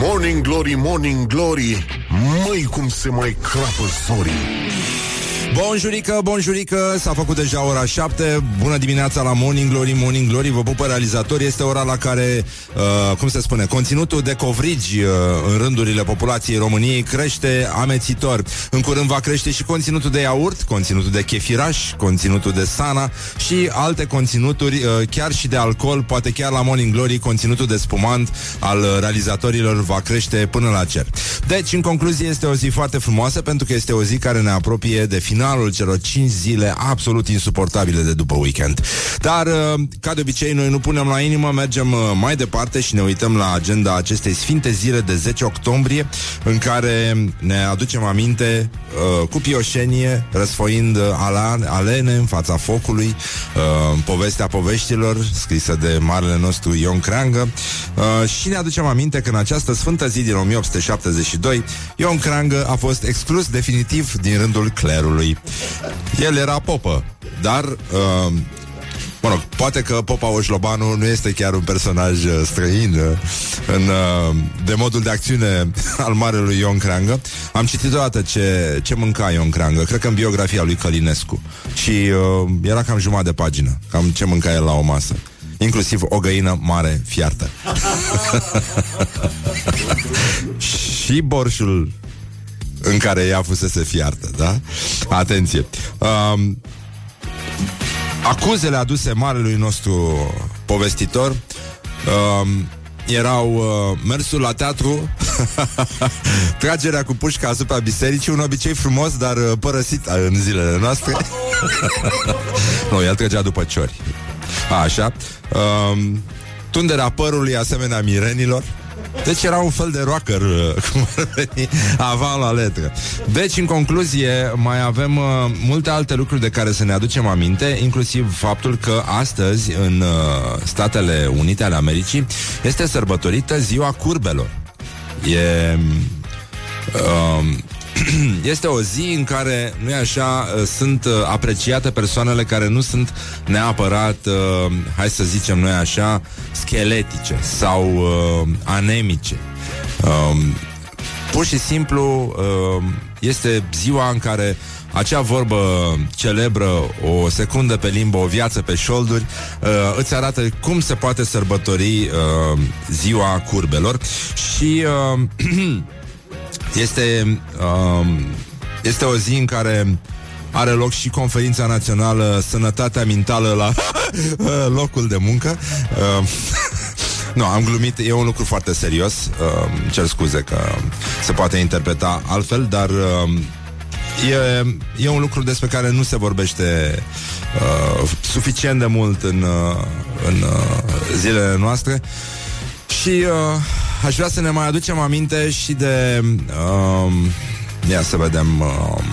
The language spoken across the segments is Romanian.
Morning Glory, Morning Glory. Măi cum se mai crapă sorii Bonjurică, bonjurică, s-a făcut deja ora 7 Bună dimineața la Morning Glory, Morning Glory. Vă pupă realizator, este ora la care uh, Cum se spune, conținutul de covrigi uh, În rândurile populației României Crește amețitor. În curând va crește și conținutul de iaurt Conținutul de chefiraș, conținutul de sana Și alte conținuturi uh, Chiar și de alcool, poate chiar la Morning Glory Conținutul de spumant al realizatorilor Va crește până la cer. Deci, în concluzie, este o zi foarte frumoasă Pentru că este o zi care ne apropie de final finalul celor 5 zile absolut insuportabile de după weekend. Dar, uh, ca de obicei, noi nu punem la inimă, mergem uh, mai departe și ne uităm la agenda acestei sfinte zile de 10 octombrie, în care ne aducem aminte uh, cu pioșenie, răsfoind alene în fața focului, povestea poveștilor, scrisă de marele nostru Ion Creangă, și ne aducem aminte că în această sfântă zi din 1872, Ion Creangă a fost exclus definitiv din rândul clerului. El era popă, dar... Uh, Mă rog, poate că Popa Oșlobanu nu este chiar un personaj uh, străin uh, în, uh, de modul de acțiune al marelui Ion Creangă. Am citit odată ce, ce mânca Ion Creangă, cred că în biografia lui Călinescu. Și uh, era cam jumătate de pagină, cam ce mânca el la o masă. Inclusiv o găină mare fiartă. și borșul în care ea fusese fiartă, da? Atenție! Um, acuzele aduse marelui nostru povestitor um, erau uh, mersul la teatru, tragerea cu pușca asupra bisericii, un obicei frumos, dar uh, părăsit uh, în zilele noastre. nu, el trăgea după ciori. A, așa. Um, tunderea părului asemenea mirenilor. Deci era un fel de rocker, uh, cum ar veni, avan la letră. Deci, în concluzie, mai avem uh, multe alte lucruri de care să ne aducem aminte, inclusiv faptul că astăzi, în uh, Statele Unite ale Americii, este sărbătorită ziua curbelor. E... Uh, este o zi în care, nu e așa, uh, sunt uh, apreciate persoanele care nu sunt neapărat, uh, hai să zicem noi așa, scheletice sau uh, anemice. Um, pur și simplu uh, este ziua în care acea vorbă celebră, o secundă pe limbă, o viață pe șolduri, uh, îți arată cum se poate sărbători uh, ziua curbelor și uh, Este, um, este o zi în care are loc și conferința națională Sănătatea Mentală la locul de muncă. Uh, nu, am glumit, e un lucru foarte serios. Uh, cer scuze că se poate interpreta altfel, dar uh, e, e un lucru despre care nu se vorbește uh, suficient de mult în, uh, în uh, zilele noastre. Și uh, aș vrea să ne mai aducem aminte și de... Um, ia să vedem... Um,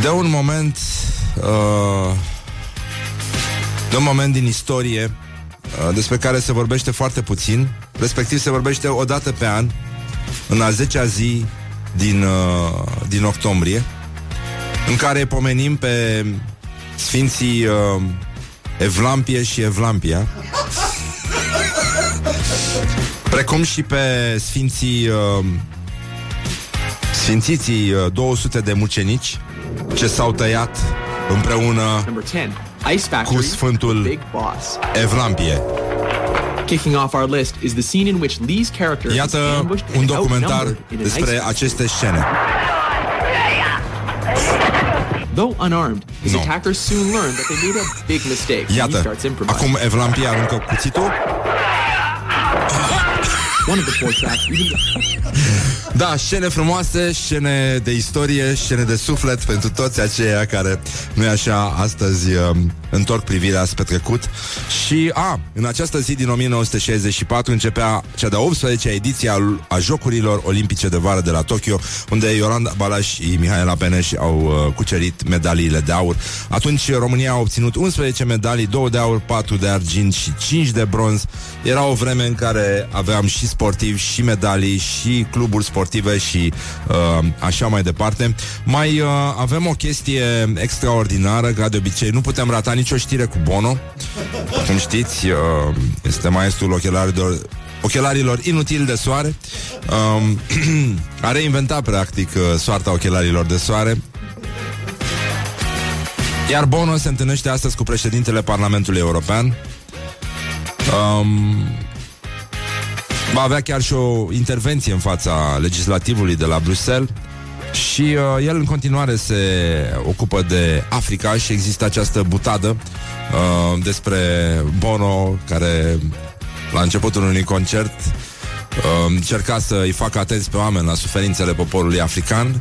de un moment... Uh, de un moment din istorie uh, despre care se vorbește foarte puțin, respectiv se vorbește o dată pe an, în a 10-a zi din, uh, din octombrie, în care pomenim pe Sfinții uh, Evlampie și Evlampia, Precum și pe sfinții uh, Sfințiții uh, 200 de mucenici Ce s-au tăiat împreună 10, Ice Factory, cu Sfântul Evlampie Kicking off our list is the scene in which Lee's character Iată un documentar despre aceste scene. Though unarmed, his no. attackers soon learn that they made a big mistake. Iată, acum Evlampia aruncă cuțitul One of the four tracks. Da, scene frumoase, scene de istorie, scene de suflet pentru toți aceia care, nu așa, astăzi uh, întorc privirea spre trecut. Și, a, în această zi din 1964 începea cea de-a 18-a ediție a, a Jocurilor Olimpice de Vară de la Tokyo, unde Iolanda Balaș și Mihaela Peneș au uh, cucerit medaliile de aur. Atunci România a obținut 11 medalii, 2 de aur, 4 de argint și 5 de bronz. Era o vreme în care aveam și sportivi, și medalii, și cluburi sportive și uh, așa mai departe. Mai uh, avem o chestie extraordinară, ca de obicei, nu putem rata nicio știre cu Bono. Cum știți, uh, este maestrul ochelarilor ochelarilor inutili de soare. Um, a reinventat, practic, uh, soarta ochelarilor de soare. Iar Bono se întâlnește astăzi cu președintele Parlamentului European. Um, va avea chiar și o intervenție în fața legislativului de la Bruxelles și uh, el în continuare se ocupă de Africa și există această butadă uh, despre Bono care la începutul unui concert uh, încerca să îi facă atenți pe oameni la suferințele poporului african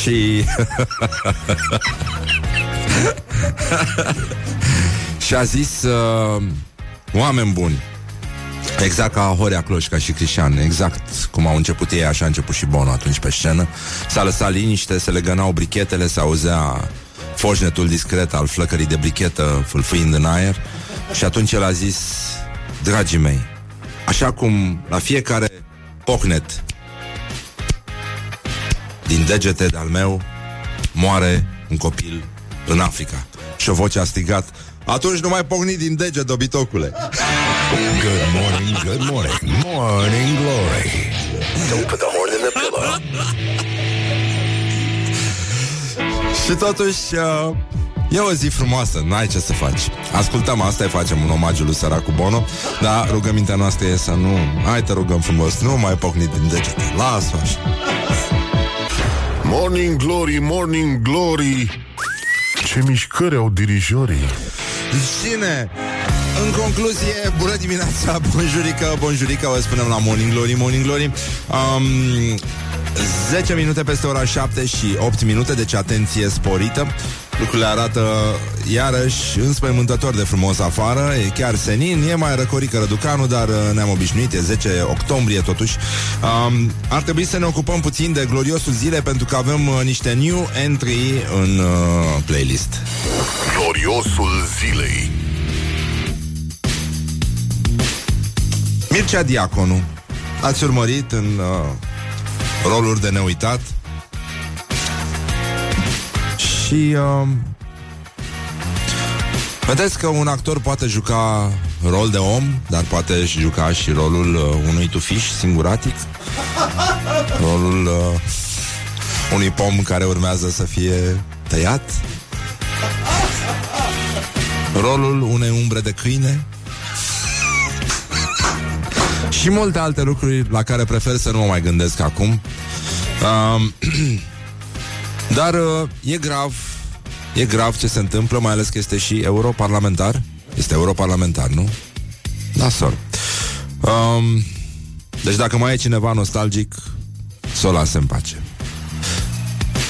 și și a zis uh, oameni buni Exact ca Horea Cloșca și Crișan. Exact cum au început ei, așa a început și Bono atunci pe scenă. S-a lăsat liniște, se legănau brichetele Se auzea foșnetul discret al flăcării de brichetă Fâlfâind în aer. Și atunci el a zis Dragii mei Așa cum la fiecare pocnet Din degete de-al meu Moare un copil în Africa. Și o voce a strigat atunci nu mai pocni din deget, dobitocule Good morning, good morning. Morning glory. Don't put the horn in the pillow. Și totuși uh, E o zi frumoasă, n-ai ce să faci. Ascultăm asta, îi facem un omagiu lui săracul Bono Dar rugămintea noastră e să nu Hai te rugăm frumos, nu mai pocni din degete Lasă așa. Morning glory, morning glory. Ce mișcări au dirijorii. Cine? În concluzie, bună dimineața, bonjurică, bonjurică, vă spunem la Morning Glory, Morning Glory. Um, 10 minute peste ora 7 și 8 minute, deci atenție sporită. Lucrurile arată iarăși înspăimântător de frumos afară E chiar senin, e mai răcorică răducanul Dar uh, ne-am obișnuit, e 10 octombrie totuși um, Ar trebui să ne ocupăm puțin de gloriosul zile Pentru că avem uh, niște new entry în uh, playlist Gloriosul zilei Mircea Diaconu Ați urmărit în uh, roluri de neuitat. Și uh, vedeți că un actor poate juca rol de om, dar poate și juca și rolul uh, unui tufiș singuratic, rolul uh, unui pom care urmează să fie tăiat, rolul unei umbre de câine și multe alte lucruri la care prefer să nu mă mai gândesc acum. Um, Dar uh, e grav E grav ce se întâmplă Mai ales că este și europarlamentar Este europarlamentar, nu? Da, sor um, Deci dacă mai e cineva nostalgic Să o lase în pace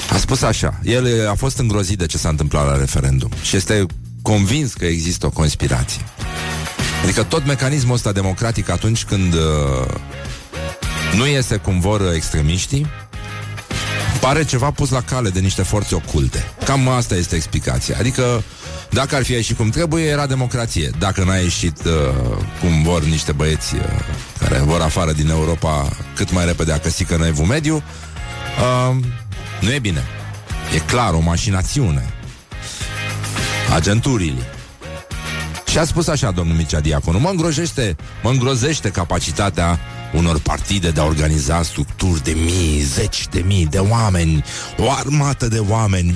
A spus așa El a fost îngrozit de ce s-a întâmplat la referendum Și este convins că există o conspirație Adică tot mecanismul ăsta democratic Atunci când uh, Nu iese cum vor extremiștii pare ceva pus la cale de niște forțe oculte. Cam asta este explicația. Adică, dacă ar fi ieșit cum trebuie, era democrație. Dacă n-a ieșit uh, cum vor niște băieți uh, care vor afară din Europa cât mai repede a căsică în evul mediu, uh, nu e bine. E clar, o mașinațiune. Agenturile. Și a spus așa domnul Micea Diaconu Mă îngrozește, mă îngrozește capacitatea unor partide de a organiza structuri de mii, zeci de mii de oameni, o armată de oameni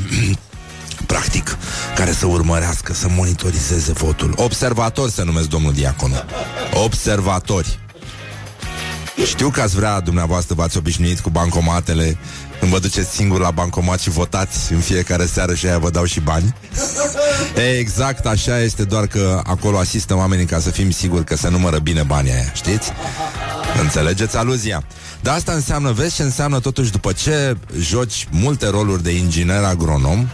practic, care să urmărească, să monitorizeze votul. Observatori se numesc domnul Diaconu. Observatori. Știu că ați vrea, dumneavoastră, v-ați obișnuit cu bancomatele când vă duceți singur la bancomat și votați în fiecare seară și aia vă dau și bani. E, exact așa este, doar că acolo asistă oamenii ca să fim siguri că se numără bine banii aia, știți? Înțelegeți aluzia? Dar asta înseamnă, vezi ce înseamnă totuși după ce joci multe roluri de inginer agronom,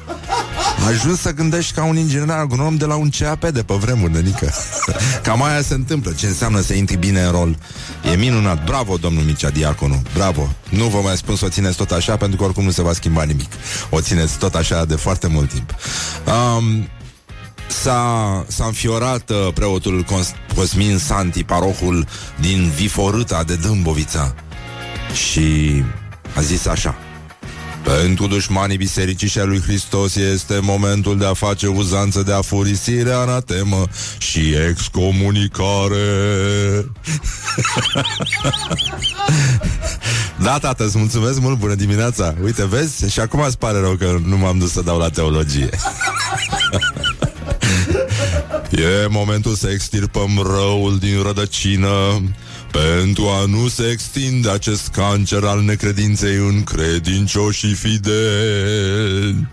ajuns să gândești ca un inginer agronom de la un CAP de pe vremuri, nenică. Cam aia se întâmplă, ce înseamnă să intri bine în rol. E minunat, bravo, domnul Micea Diaconu, bravo. Nu vă mai spun să o țineți tot așa, pentru că oricum nu se va schimba nimic. O țineți tot așa de foarte mult timp. Um, s-a, s-a înfiorat uh, preotul Cosmin Santi, parohul din Viforâta de Dâmbovița și a zis așa Pentru dușmanii bisericii și a lui Hristos este momentul de a face uzanță de afurisire, anatemă și excomunicare. da, tată, îți mulțumesc mult, bună dimineața. Uite, vezi? Și acum îți pare rău că nu m-am dus să dau la teologie. e momentul să extirpăm răul din rădăcină pentru a nu se extinde acest cancer al necredinței în credincioșii fideli.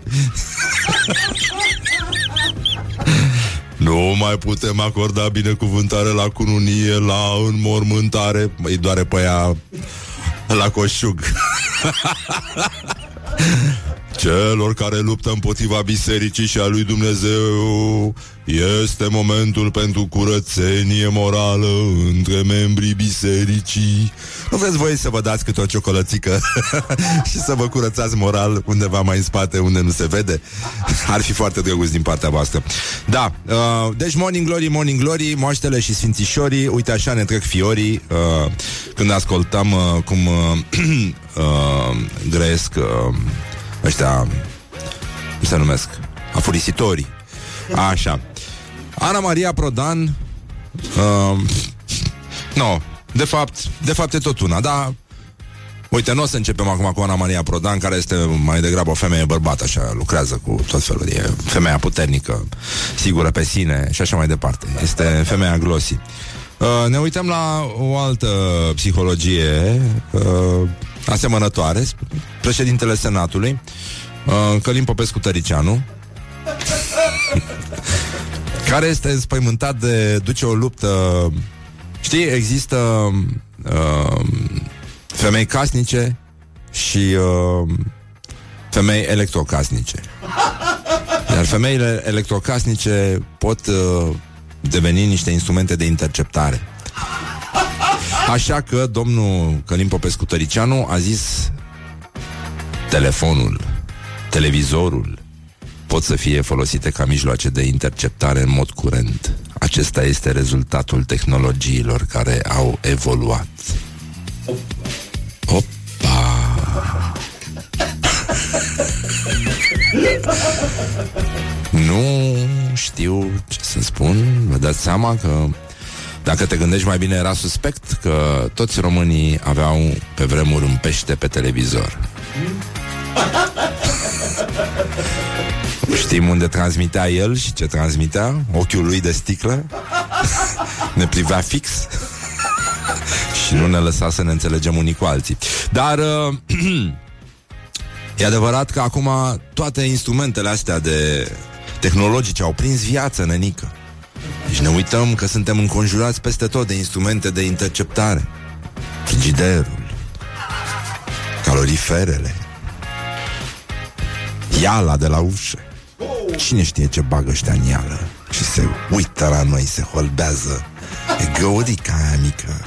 Nu mai putem acorda binecuvântare la cununie, la înmormântare. Îi doare pe ea la coșug. Celor care luptă împotriva bisericii și a lui Dumnezeu este momentul pentru curățenie morală între membrii bisericii. Nu vreți voi să vă dați câte o ciocolățică și să vă curățați moral undeva mai în spate, unde nu se vede? Ar fi foarte drăguț din partea voastră. Da, uh, deci Morning Glory, Morning Glory, moaștele și sfințișorii, uite așa ne trec fiorii uh, când ascultăm uh, cum uh, uh, grăiesc uh, ăștia, cum se numesc, afurisitorii. Așa. Ana Maria Prodan uh, No, de fapt, de fapt e tot una, dar Uite, nu o să începem acum cu Ana Maria Prodan, care este mai degrabă o femeie bărbat, așa, lucrează cu tot felul. E femeia puternică, sigură pe sine și așa mai departe. Este femeia glossy. Uh, ne uităm la o altă psihologie uh, asemănătoare, președintele Senatului, uh, Călim Popescu Tăricianu, care este înspăimântat de duce o luptă Știi, există uh, femei casnice și uh, femei electrocasnice. Iar femeile electrocasnice pot uh, deveni niște instrumente de interceptare. Așa că domnul Călim Popescu Tăricianu a zis telefonul, televizorul pot să fie folosite ca mijloace de interceptare în mod curent. Acesta este rezultatul tehnologiilor care au evoluat. Opa! nu știu ce să spun. Vă dați seama că dacă te gândești mai bine, era suspect că toți românii aveau pe vremuri un pește pe televizor. Știm unde transmitea el și ce transmitea? Ochiul lui de sticlă? ne privea fix? și nu ne lăsa să ne înțelegem unii cu alții. Dar uh, e adevărat că acum toate instrumentele astea de tehnologice au prins viață, nenică. Deci ne uităm că suntem înconjurați peste tot de instrumente de interceptare. Frigiderul, caloriferele, iala de la ușă. Cine știe ce bagă ăștia în ială? Și se uită la noi, se holbează. E găurica aia mică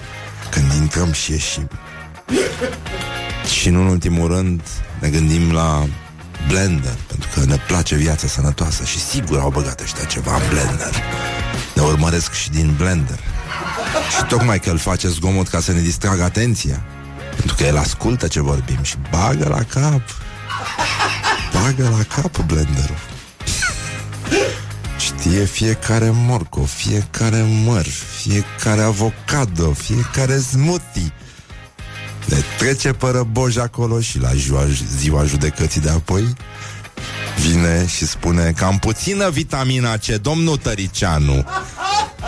când intrăm și ieșim. Și în ultimul rând ne gândim la blender, pentru că ne place viața sănătoasă și sigur au băgat ăștia ceva în blender. Ne urmăresc și din blender. Și tocmai că îl face zgomot ca să ne distragă atenția. Pentru că el ascultă ce vorbim și bagă la cap. Bagă la cap blenderul. Știe fiecare morco, fiecare măr, fiecare avocado, fiecare smoothie. Ne trece pe răboj acolo și la ziua, ziua judecății de apoi vine și spune că am puțină vitamina C, domnul Tăricianu.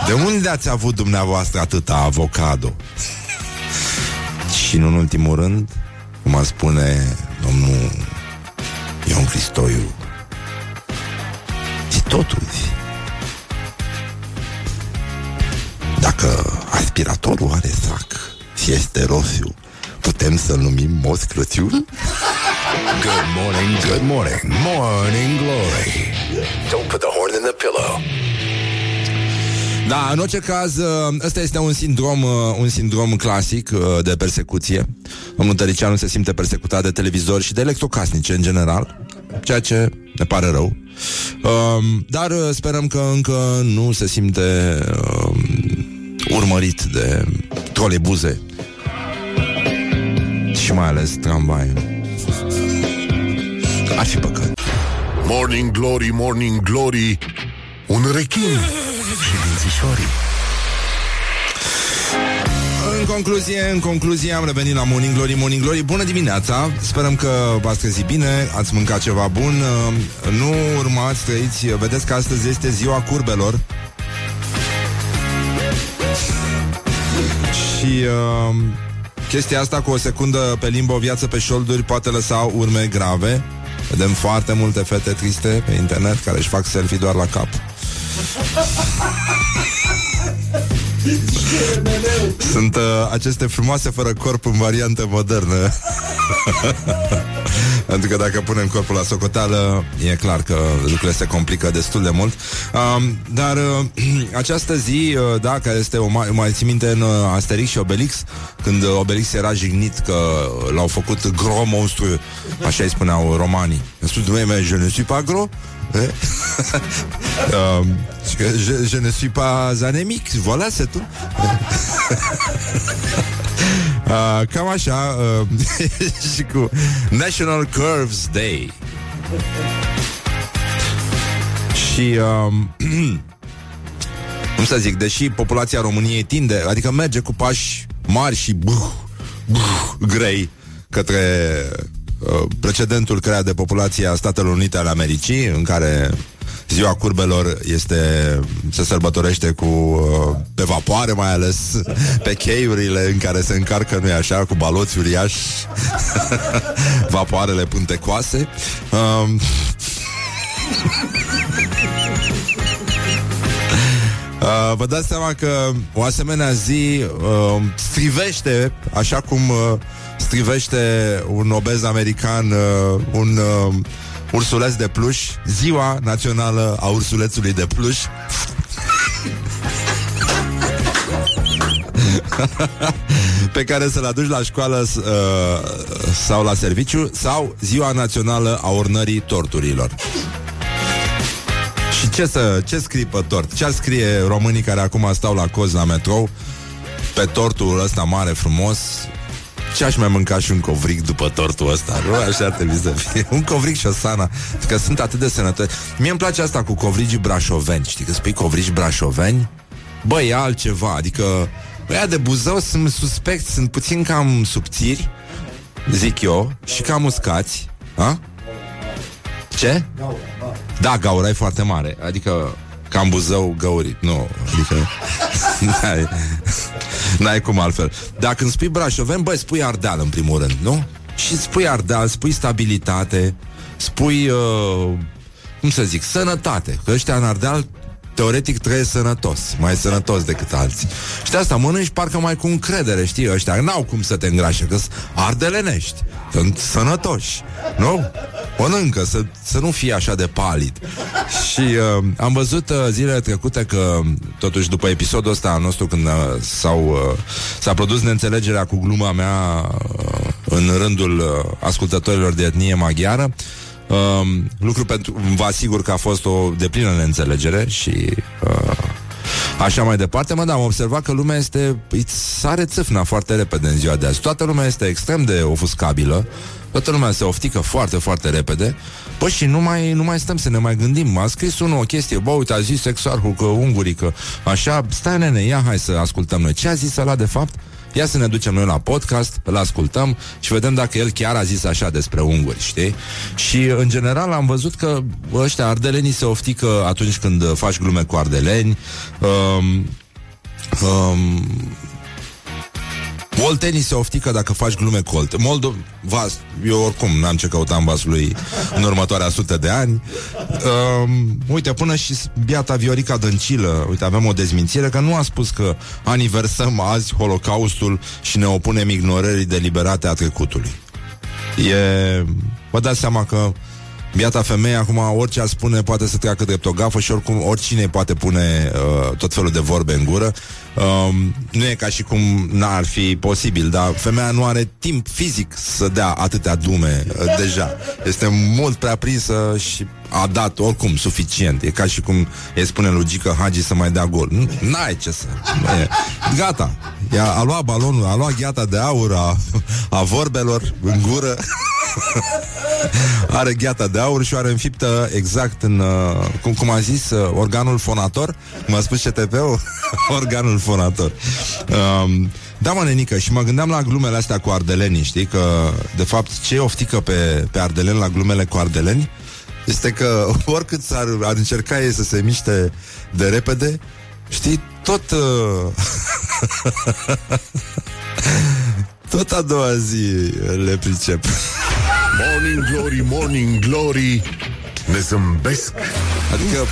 De unde ați avut dumneavoastră atâta avocado? și în ultimul rând, cum ar spune domnul Ion Cristoiu, și totuși, dacă aspiratorul are sac și este roșu, putem să-l numim Moț Crăciun? Good morning, good morning, morning glory. Don't put the horn in the pillow. Da, în orice caz, ăsta este un sindrom, un sindrom clasic de persecuție. Domnul Tăricianu se simte persecutat de televizor și de electrocasnice în general, ceea ce ne pare rău. Dar sperăm că încă nu se simte urmărit de trolebuze și mai ales tramvai. Ar fi păcat. Morning Glory, Morning Glory, un rechin și dințișorii. În concluzie, în concluzie am revenit la Morning Glory, Morning Glory. Bună dimineața, sperăm că v-ați trezit bine Ați mâncat ceva bun. Nu urmați, trăiți. Vedeți că astăzi este ziua curbelor. Și uh, chestia asta cu o secundă pe limbă, o viață pe șolduri Poate lăsa urme grave Vedem foarte multe fete triste pe internet Care își fac selfie doar la cap. Sunt uh, aceste frumoase fără corp în variantă modernă Pentru că dacă punem corpul la socoteală E clar că lucrurile se complică destul de mult um, Dar uh, această zi uh, Da, care este o mai, mai țin minte în uh, Asterix și Obelix Când Obelix era jignit că l-au făcut gros monstru Așa îi spuneau romanii Spus, je ne suis pas gros Eh? euh, je, je ne suis pas anémique, voilà, c'est tout. uh, cam așa uh, și cu National Curves Day. Și um, cum să zic, deși populația României tinde, adică merge cu pași mari și buh, buh, grei către Uh, precedentul creat de populația Statelor Unite ale Americii, în care ziua curbelor este se sărbătorește cu uh, pe vapoare mai ales pe cheiurile în care se încarcă nu așa cu baloți uriași vapoarele puntecoase um, Uh, vă dați seama că o asemenea zi uh, strivește, așa cum uh, strivește un obez american uh, un uh, ursuleț de pluș, ziua națională a ursulețului de pluș. pe care să-l aduci la școală uh, sau la serviciu sau ziua națională a ornării torturilor. Și ce să ce scrie pe tort? Ce scrie românii care acum stau la coz la metrou pe tortul ăsta mare frumos ce aș mai mânca și un covric după tortul ăsta? Nu așa ar trebui să fie. Un covric și o sana. Că sunt atât de sănătoși. Mie îmi place asta cu covrigii brașoveni. Știi că spui covrigi brașoveni? Băi, e altceva. Adică ăia de Buzău sunt suspecți, sunt puțin cam subțiri, zic eu, și cam uscați. Ha? Ce? Da, gaura e foarte mare. Adică cam Buzău găurit. Nu, adică... n-ai, n-ai cum altfel. Dar când spui brașoven, băi, spui Ardeal în primul rând, nu? Și spui Ardeal, spui stabilitate, spui, uh, cum să zic, sănătate. Că ăștia în Ardeal teoretic trăiesc sănătos, mai sănătos decât alții. Și de asta mănânci parcă mai cu încredere, știi, ăștia n-au cum să te îngrașe, că sunt ardelenești, sunt sănătoși, nu? Mănâncă, să, să nu fie așa de palid. Și uh, am văzut uh, zilele trecute că, totuși, după episodul ăsta al nostru, când uh, s-au, uh, s-a produs neînțelegerea cu gluma mea uh, în rândul uh, ascultătorilor de etnie maghiară, Uh, lucru pentru, vă asigur că a fost o deplină neînțelegere și uh, așa mai departe, mă, dar am observat că lumea este, îi sare țâfna foarte repede în ziua de azi. Toată lumea este extrem de ofuscabilă, toată lumea se oftică foarte, foarte repede, Păi și nu mai, nu mai stăm să ne mai gândim. A scris unul o chestie, bă, uite, a zis sexarhul că ungurii, că așa, stai nene, ia hai să ascultăm noi. Ce a zis ăla de fapt? Ia să ne ducem noi la podcast, îl ascultăm și vedem dacă el chiar a zis așa despre unguri, știi? Și, în general, am văzut că ăștia ardelenii se oftică atunci când faci glume cu ardeleni. Um, um, Oltenii se oftică dacă faci glume cu Olte. Moldov, vas, eu oricum n-am ce căuta în vasul lui în următoarea sută de ani. Um, uite, până și biata Viorica Dăncilă, uite, avem o dezmințire că nu a spus că aniversăm azi Holocaustul și ne opunem ignorării deliberate a trecutului. E... Vă dați seama că Biata femeie, acum orice ar spune poate să treacă drept o gafă și oricum oricine poate pune uh, tot felul de vorbe în gură. Uh, nu e ca și cum n-ar fi posibil, dar femeia nu are timp fizic să dea atâtea dume uh, deja. Este mult prea prinsă și a dat oricum suficient. E ca și cum îi spune lui Gică Hagi să mai dea gol. N-ai ce să... E. Gata. Ea a luat balonul, a luat gheata de aur a, a vorbelor în gură are gheata de aur și o are înfiptă exact în, uh, cum, cum a zis, uh, organul fonator. Cum a spus CTP-ul? organul fonator. Um, da, mă, nenică, și mă gândeam la glumele astea cu ardelenii, știi? Că, de fapt, ce oftică pe, pe ardeleni la glumele cu ardeleni este că oricât s-ar ar încerca ei să se miște de repede, știi, tot... Uh, tot a doua zi le pricep. Morning Glory, Morning Glory Ne zâmbesc Adică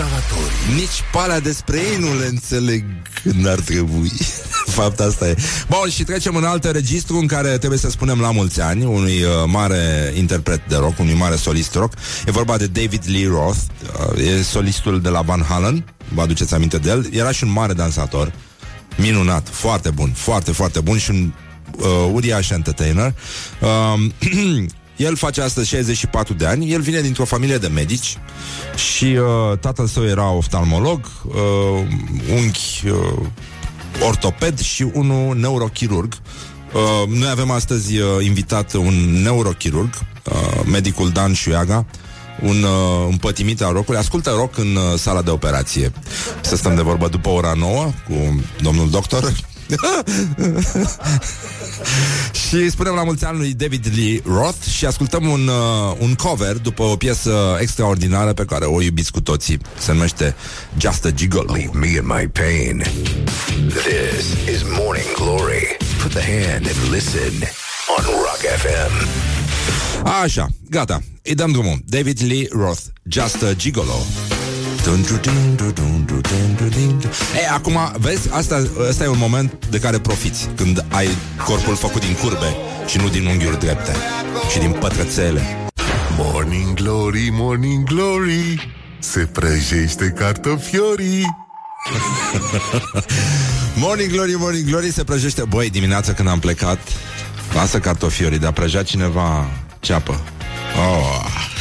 nici palea despre ei nu le înțeleg când ar trebui. Fapt asta e. Bun, și trecem în alt registru în care trebuie să spunem la mulți ani unui uh, mare interpret de rock, unui mare solist rock. E vorba de David Lee Roth, uh, e solistul de la Van Halen, vă aduceți aminte de el. Era și un mare dansator, minunat, foarte bun, foarte, foarte bun și un uh, uriaș entertainer. Uh, El face astăzi 64 de ani, el vine dintr-o familie de medici și uh, tatăl său era oftalmolog, uh, unchi uh, ortoped și unul neurochirurg. Uh, noi avem astăzi uh, invitat un neurochirurg, uh, medicul Dan Șuiaga, un uh, împătimit al rocului. Ascultă rock în uh, sala de operație. Să stăm de vorbă după ora 9 cu domnul doctor. și spunem la mulți ani lui David Lee Roth și ascultăm un, uh, un cover după o piesă extraordinară pe care o iubiți cu toții. Se numește Just a Gigolo. Leave me in my pain This is Morning Glory Put the hand and listen On Rock FM Așa, gata. Îi dăm drumul. David Lee Roth, Just a Gigolo. E, acum, vezi, asta, asta e un moment de care profiți Când ai corpul făcut din curbe Și nu din unghiuri drepte Și din pătrățele. Morning Glory, Morning Glory Se prăjește cartofiorii. Morning Glory, Morning Glory Se prăjește, băi, dimineața când am plecat Lasă cartofiorii, dar prăjea cineva ceapă. Oh.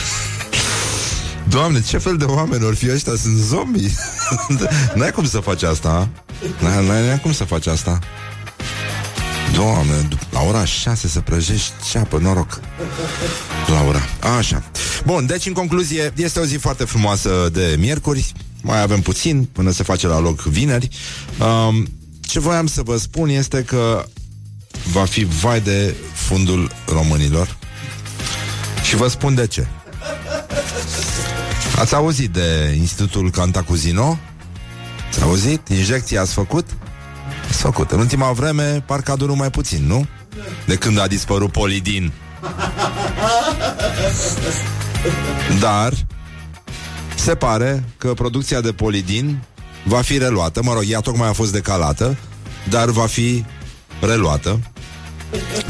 Doamne, ce fel de oameni ori fi ăștia? Sunt zombi N-ai cum să faci asta. N-ai, n-ai, n-ai cum să faci asta. Doamne, la ora 6 să prăjești ceapă, noroc. Laura, așa. Bun, deci în concluzie Este o zi foarte frumoasă de miercuri. Mai avem puțin până se face la loc vineri. Um, Ce voiam să vă spun este că Va fi vai de fundul românilor. Și vă spun de ce Ați auzit de Institutul Cantacuzino? Ați auzit? Injecții ați făcut? Ați făcut. În ultima vreme, parcă a durut mai puțin, nu? De când a dispărut Polidin. Dar se pare că producția de Polidin va fi reluată. Mă rog, ea tocmai a fost decalată, dar va fi reluată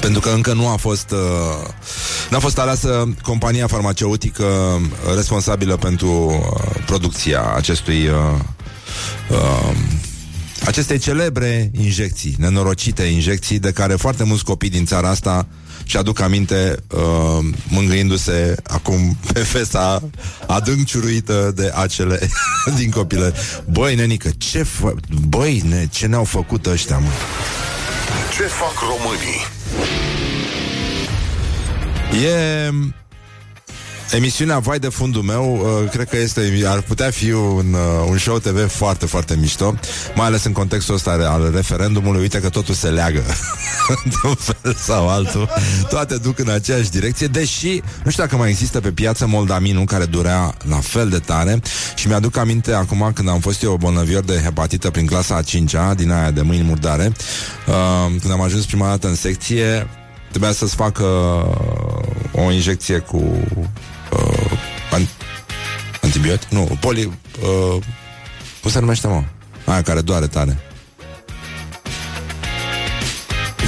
pentru că încă nu a fost uh, n-a fost aleasă compania farmaceutică responsabilă pentru uh, producția acestui uh, uh, acestei celebre injecții, nenorocite injecții de care foarte mulți copii din țara asta și aduc aminte uh, mângâindu-se acum pe fesa adânc ciuruită de acele din copile. Băi, nenică, ce fă... Băi, ne, ce ne-au făcut ăștia, mă? Ce fac românii? E Emisiunea Vai de fundul meu uh, Cred că este, ar putea fi un, uh, un show TV foarte, foarte mișto Mai ales în contextul ăsta al referendumului. Uite că totul se leagă Într-un fel sau altul. Toate duc în aceeași direcție Deși, nu știu dacă mai există pe piață Moldaminu Care durea la fel de tare. Și mi-aduc aminte acum când am fost eu bolnăvior de hepatită Prin clasa a 5-a Din aia de mâini murdare. Uh, Când am ajuns prima dată în secție Trebuia să-ți facă o injecție cu uh, an- antibiotic? Nu, poli... Uh, cum se numește, mă? Aia care doare tare.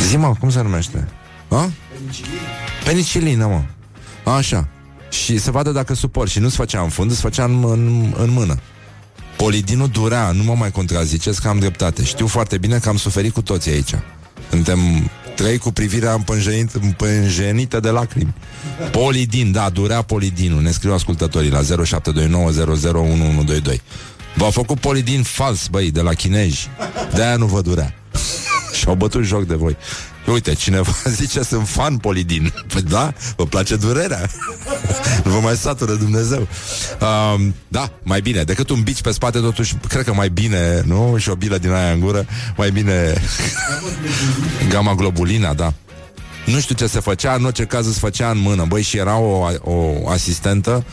Zi, mă, cum se numește? A? Penicilină. Penicilină, mă. Așa. Și să vadă dacă suport. Și nu se făcea în fund, se făcea în, în, în mână. Polidinul durea, nu mă mai contraziceți că am dreptate. Știu foarte bine că am suferit cu toții aici. Suntem trei cu privirea împânjenită, împânjenită de lacrimi. Polidin, da, durea Polidinul. Ne scriu ascultătorii la 0729001122. V-au făcut Polidin fals, băi, de la chinezi. De-aia nu vă durea. Și Și au bătut joc de voi. Uite, cineva zice sunt fan Polidin. Păi da, vă place durerea. nu vă mai satură Dumnezeu. Uh, da, mai bine. Decât un bici pe spate, totuși, cred că mai bine, nu? Și o bilă din aia în gură, mai bine... Gama globulina, da. Nu știu ce se făcea, în orice caz se făcea în mână. Băi, și era o, o asistentă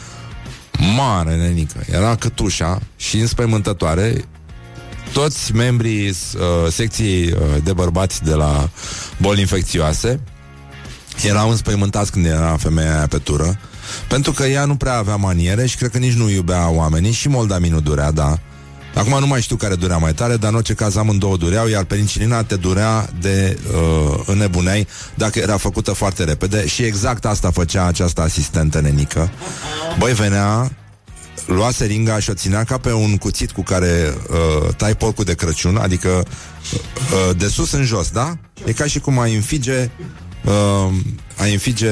mare, nenică. Era cătușa și înspăimântătoare toți membrii uh, secției uh, de bărbați de la boli infecțioase erau înspăimântați când era femeia aia pe tură, pentru că ea nu prea avea maniere și cred că nici nu iubea oamenii și moldaminul durea, da. Acum nu mai știu care durea mai tare, dar în orice caz amândouă dureau, iar penicilina te durea de uh, înnebuneai dacă era făcută foarte repede și exact asta făcea această asistentă nenică. Băi, venea, lua seringa și o ținea ca pe un cuțit cu care uh, tai porcul de Crăciun, adică uh, de sus în jos, da? E ca și cum ai înfige uh, a înfige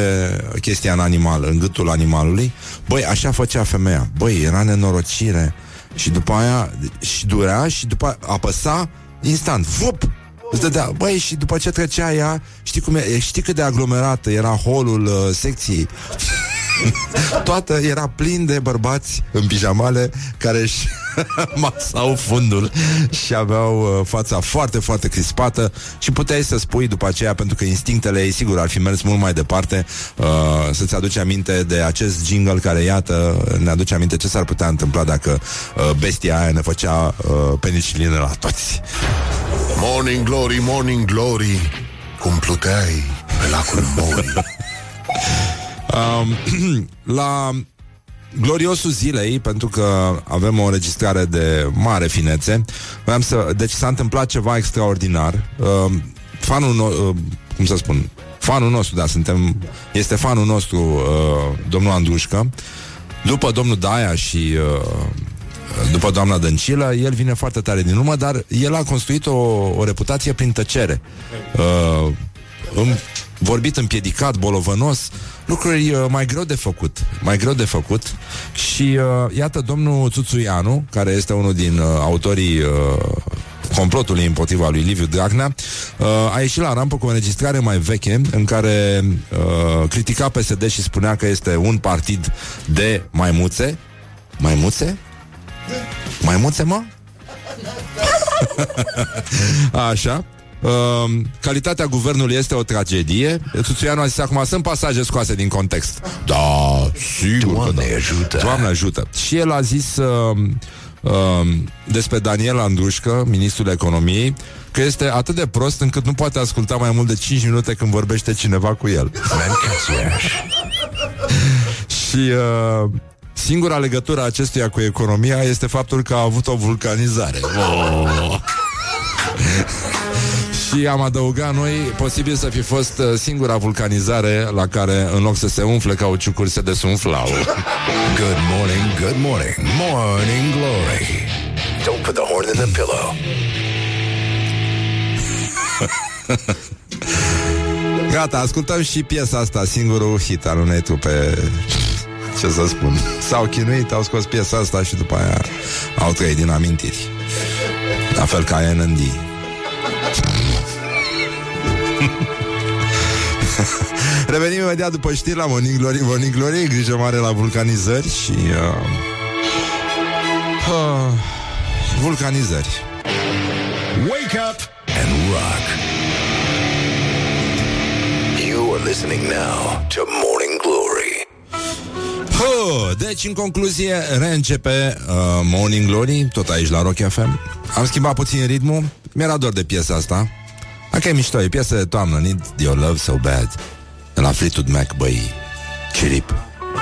chestia în animal, în gâtul animalului. Băi, așa făcea femeia. Băi, era nenorocire. Și după aia și durea și după apăsa instant. Fup! Îți dădea, băi, și după ce trecea ea, știi cum e, știi cât de aglomerată era holul uh, secției? Toată era plin de bărbați în pijamale care își masau fundul și aveau uh, fața foarte, foarte crispată și puteai să spui după aceea, pentru că instinctele ei sigur ar fi mers mult mai departe, uh, să-ți aduce aminte de acest jingle care, iată, ne aduce aminte ce s-ar putea întâmpla dacă uh, bestia aia ne făcea uh, penicilină la toți. Morning Glory, Morning Glory, cum pluteai pe lacul Mori. Um, la gloriosul zilei, pentru că avem o înregistrare de mare finețe, vreau să... Deci s-a întâmplat ceva extraordinar. Uh, fanul, no- uh, cum să spun, fanul nostru, da, suntem, este fanul nostru, uh, domnul Andrușcă. După domnul Daia și uh, după doamna Dăncilă, el vine foarte tare din urmă, dar el a construit o, o reputație prin tăcere. Uh, în, vorbit împiedicat, bolovănos, lucruri uh, mai greu de făcut, mai greu de făcut și uh, iată domnul Țuțuianu, care este unul din uh, autorii uh, complotului împotriva lui Liviu Dragnea, uh, a ieșit la rampă cu o înregistrare mai veche în care uh, critica PSD și spunea că este un partid de maimuțe. Maimuțe? Maimuțe, mă? Așa. Uh, calitatea guvernului este o tragedie. Tuțuianu a zis acum sunt pasaje scoase din context. Da, sigur. Doamne că da. ajută. Doamne ajută. Și el a zis uh, uh, despre Daniel Andrușcă, ministrul economiei, că este atât de prost încât nu poate asculta mai mult de 5 minute când vorbește cineva cu el. Și uh, singura legătură a acestuia cu economia este faptul că a avut o vulcanizare. Oh. Și am adăugat noi, posibil să fi fost uh, singura vulcanizare la care, în loc să se umfle cauciucuri, se desumflau. Good morning, good morning, Morning Glory. Don't put the horn in the pillow. Gata, ascultăm și piesa asta, singurul hit al unei trupe ce să spun. S-au chinuit, au scos piesa asta și după aia au trăit din amintiri. La fel ca NND. Revenim imediat după știri la Morning Glory Morning Glory, grijă mare la vulcanizări Și uh, uh, Vulcanizări Wake up and rock. You are listening now to Morning Glory. Huh, Deci, în concluzie, reîncepe uh, Morning Glory, tot aici la Rock FM. Am schimbat puțin ritmul. Mi-era dor de piesa asta. Dacă e mișto, e piesă de toamnă, Need Your Love So Bad. De la Fleetwood Mac, băi, cirip.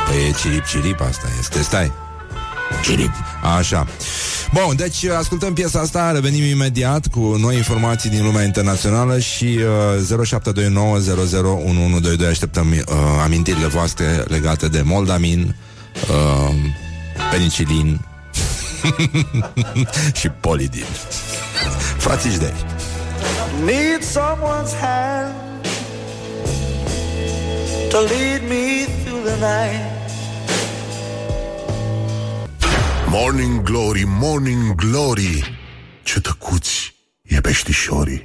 Păi e cirip, cirip asta este, stai. Cirip. Așa. Bun, deci ascultăm piesa asta, revenim imediat cu noi informații din lumea internațională și uh, 0729001122 așteptăm uh, amintirile voastre legate de Moldamin, uh, penicilin și polidin. Frații de Need someone's hand to lead me through the night. Morning Glory, Morning Glory. Ce tăcuți e peștișorii.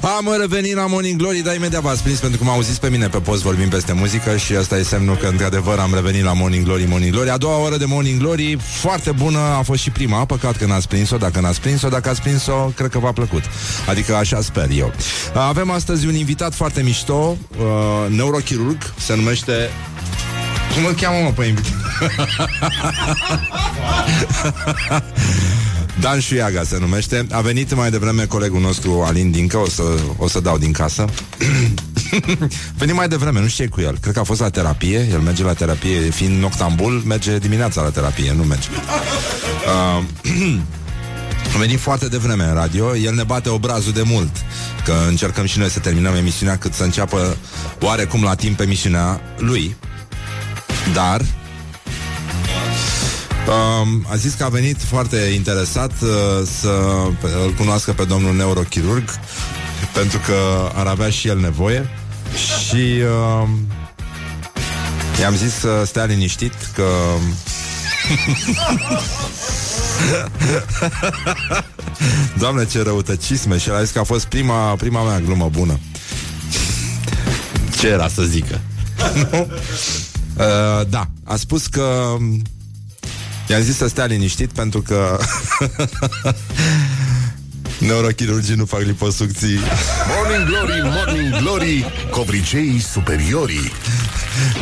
Am revenit la Morning Glory, dar imediat v-ați prins pentru că m-au zis pe mine pe post vorbim peste muzică și asta e semnul că într-adevăr am revenit la Morning Glory, Morning Glory. A doua oră de Morning Glory, foarte bună, a fost și prima, păcat că n-ați prins-o, dacă n-ați prins-o, dacă ați prins-o, cred că v-a plăcut. Adică așa sper eu. Avem astăzi un invitat foarte mișto, uh, neurochirurg, se numește cum îl cheamă, mă, pe invitat? Dan Șuiaga se numește. A venit mai devreme colegul nostru Alin Dincă, o să, o să dau din casă. Venit mai devreme, nu știu cu el. Cred că a fost la terapie, el merge la terapie, fiind noctambul, merge dimineața la terapie, nu merge. Uh, a venit foarte devreme în radio, el ne bate obrazul de mult, că încercăm și noi să terminăm emisiunea cât să înceapă oarecum la timp emisiunea lui. Dar Um, a zis că a venit foarte interesat uh, să îl cunoască pe domnul neurochirurg pentru că ar avea și el nevoie. Și uh, i-am zis să stea liniștit că Doamne, ce răutăcisme! Și el a zis că a fost prima, prima mea glumă bună. Ce era să zică? uh, da, a spus că I-am zis să stea liniștit pentru că Neurochirurgii nu fac liposucții. Morning Glory, Morning Glory Covriceii superiorii.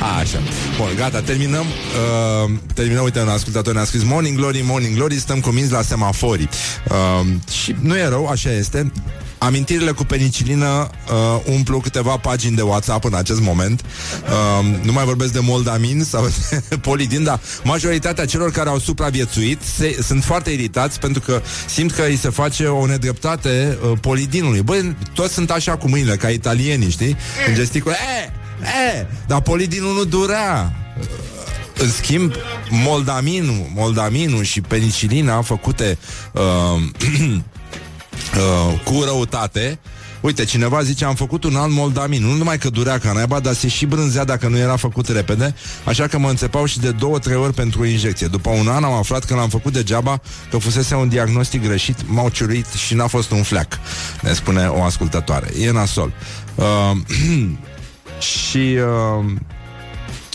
A, Așa, bun, gata, terminăm uh, Terminăm, uite, un ascultător ne-a scris Morning Glory, Morning Glory, stăm cuminți la semaforii. Uh, Și nu e rău, așa este Amintirile cu penicilină uh, umplu câteva pagini de WhatsApp în acest moment. Uh, nu mai vorbesc de moldamin sau de polidin, dar majoritatea celor care au supraviețuit se, sunt foarte iritați pentru că simt că îi se face o nedreptate uh, polidinului. Băi, toți sunt așa cu mâinile, ca italienii, știi? În gesticul, e, e, dar polidinul nu durea. Uh, în schimb, moldaminul, moldaminul și penicilina făcute uh, uh, cu răutate Uite, cineva zice, am făcut un alt moldamin. Nu numai că durea ca naiba, dar se și brânzea dacă nu era făcut repede. Așa că mă înțepau și de două, trei ori pentru o injecție. După un an am aflat că l-am făcut degeaba Că fusese un diagnostic greșit M-au ciurit și n-a fost un fleac Ne spune o ascultătoare. E nasol. Uh, Și uh,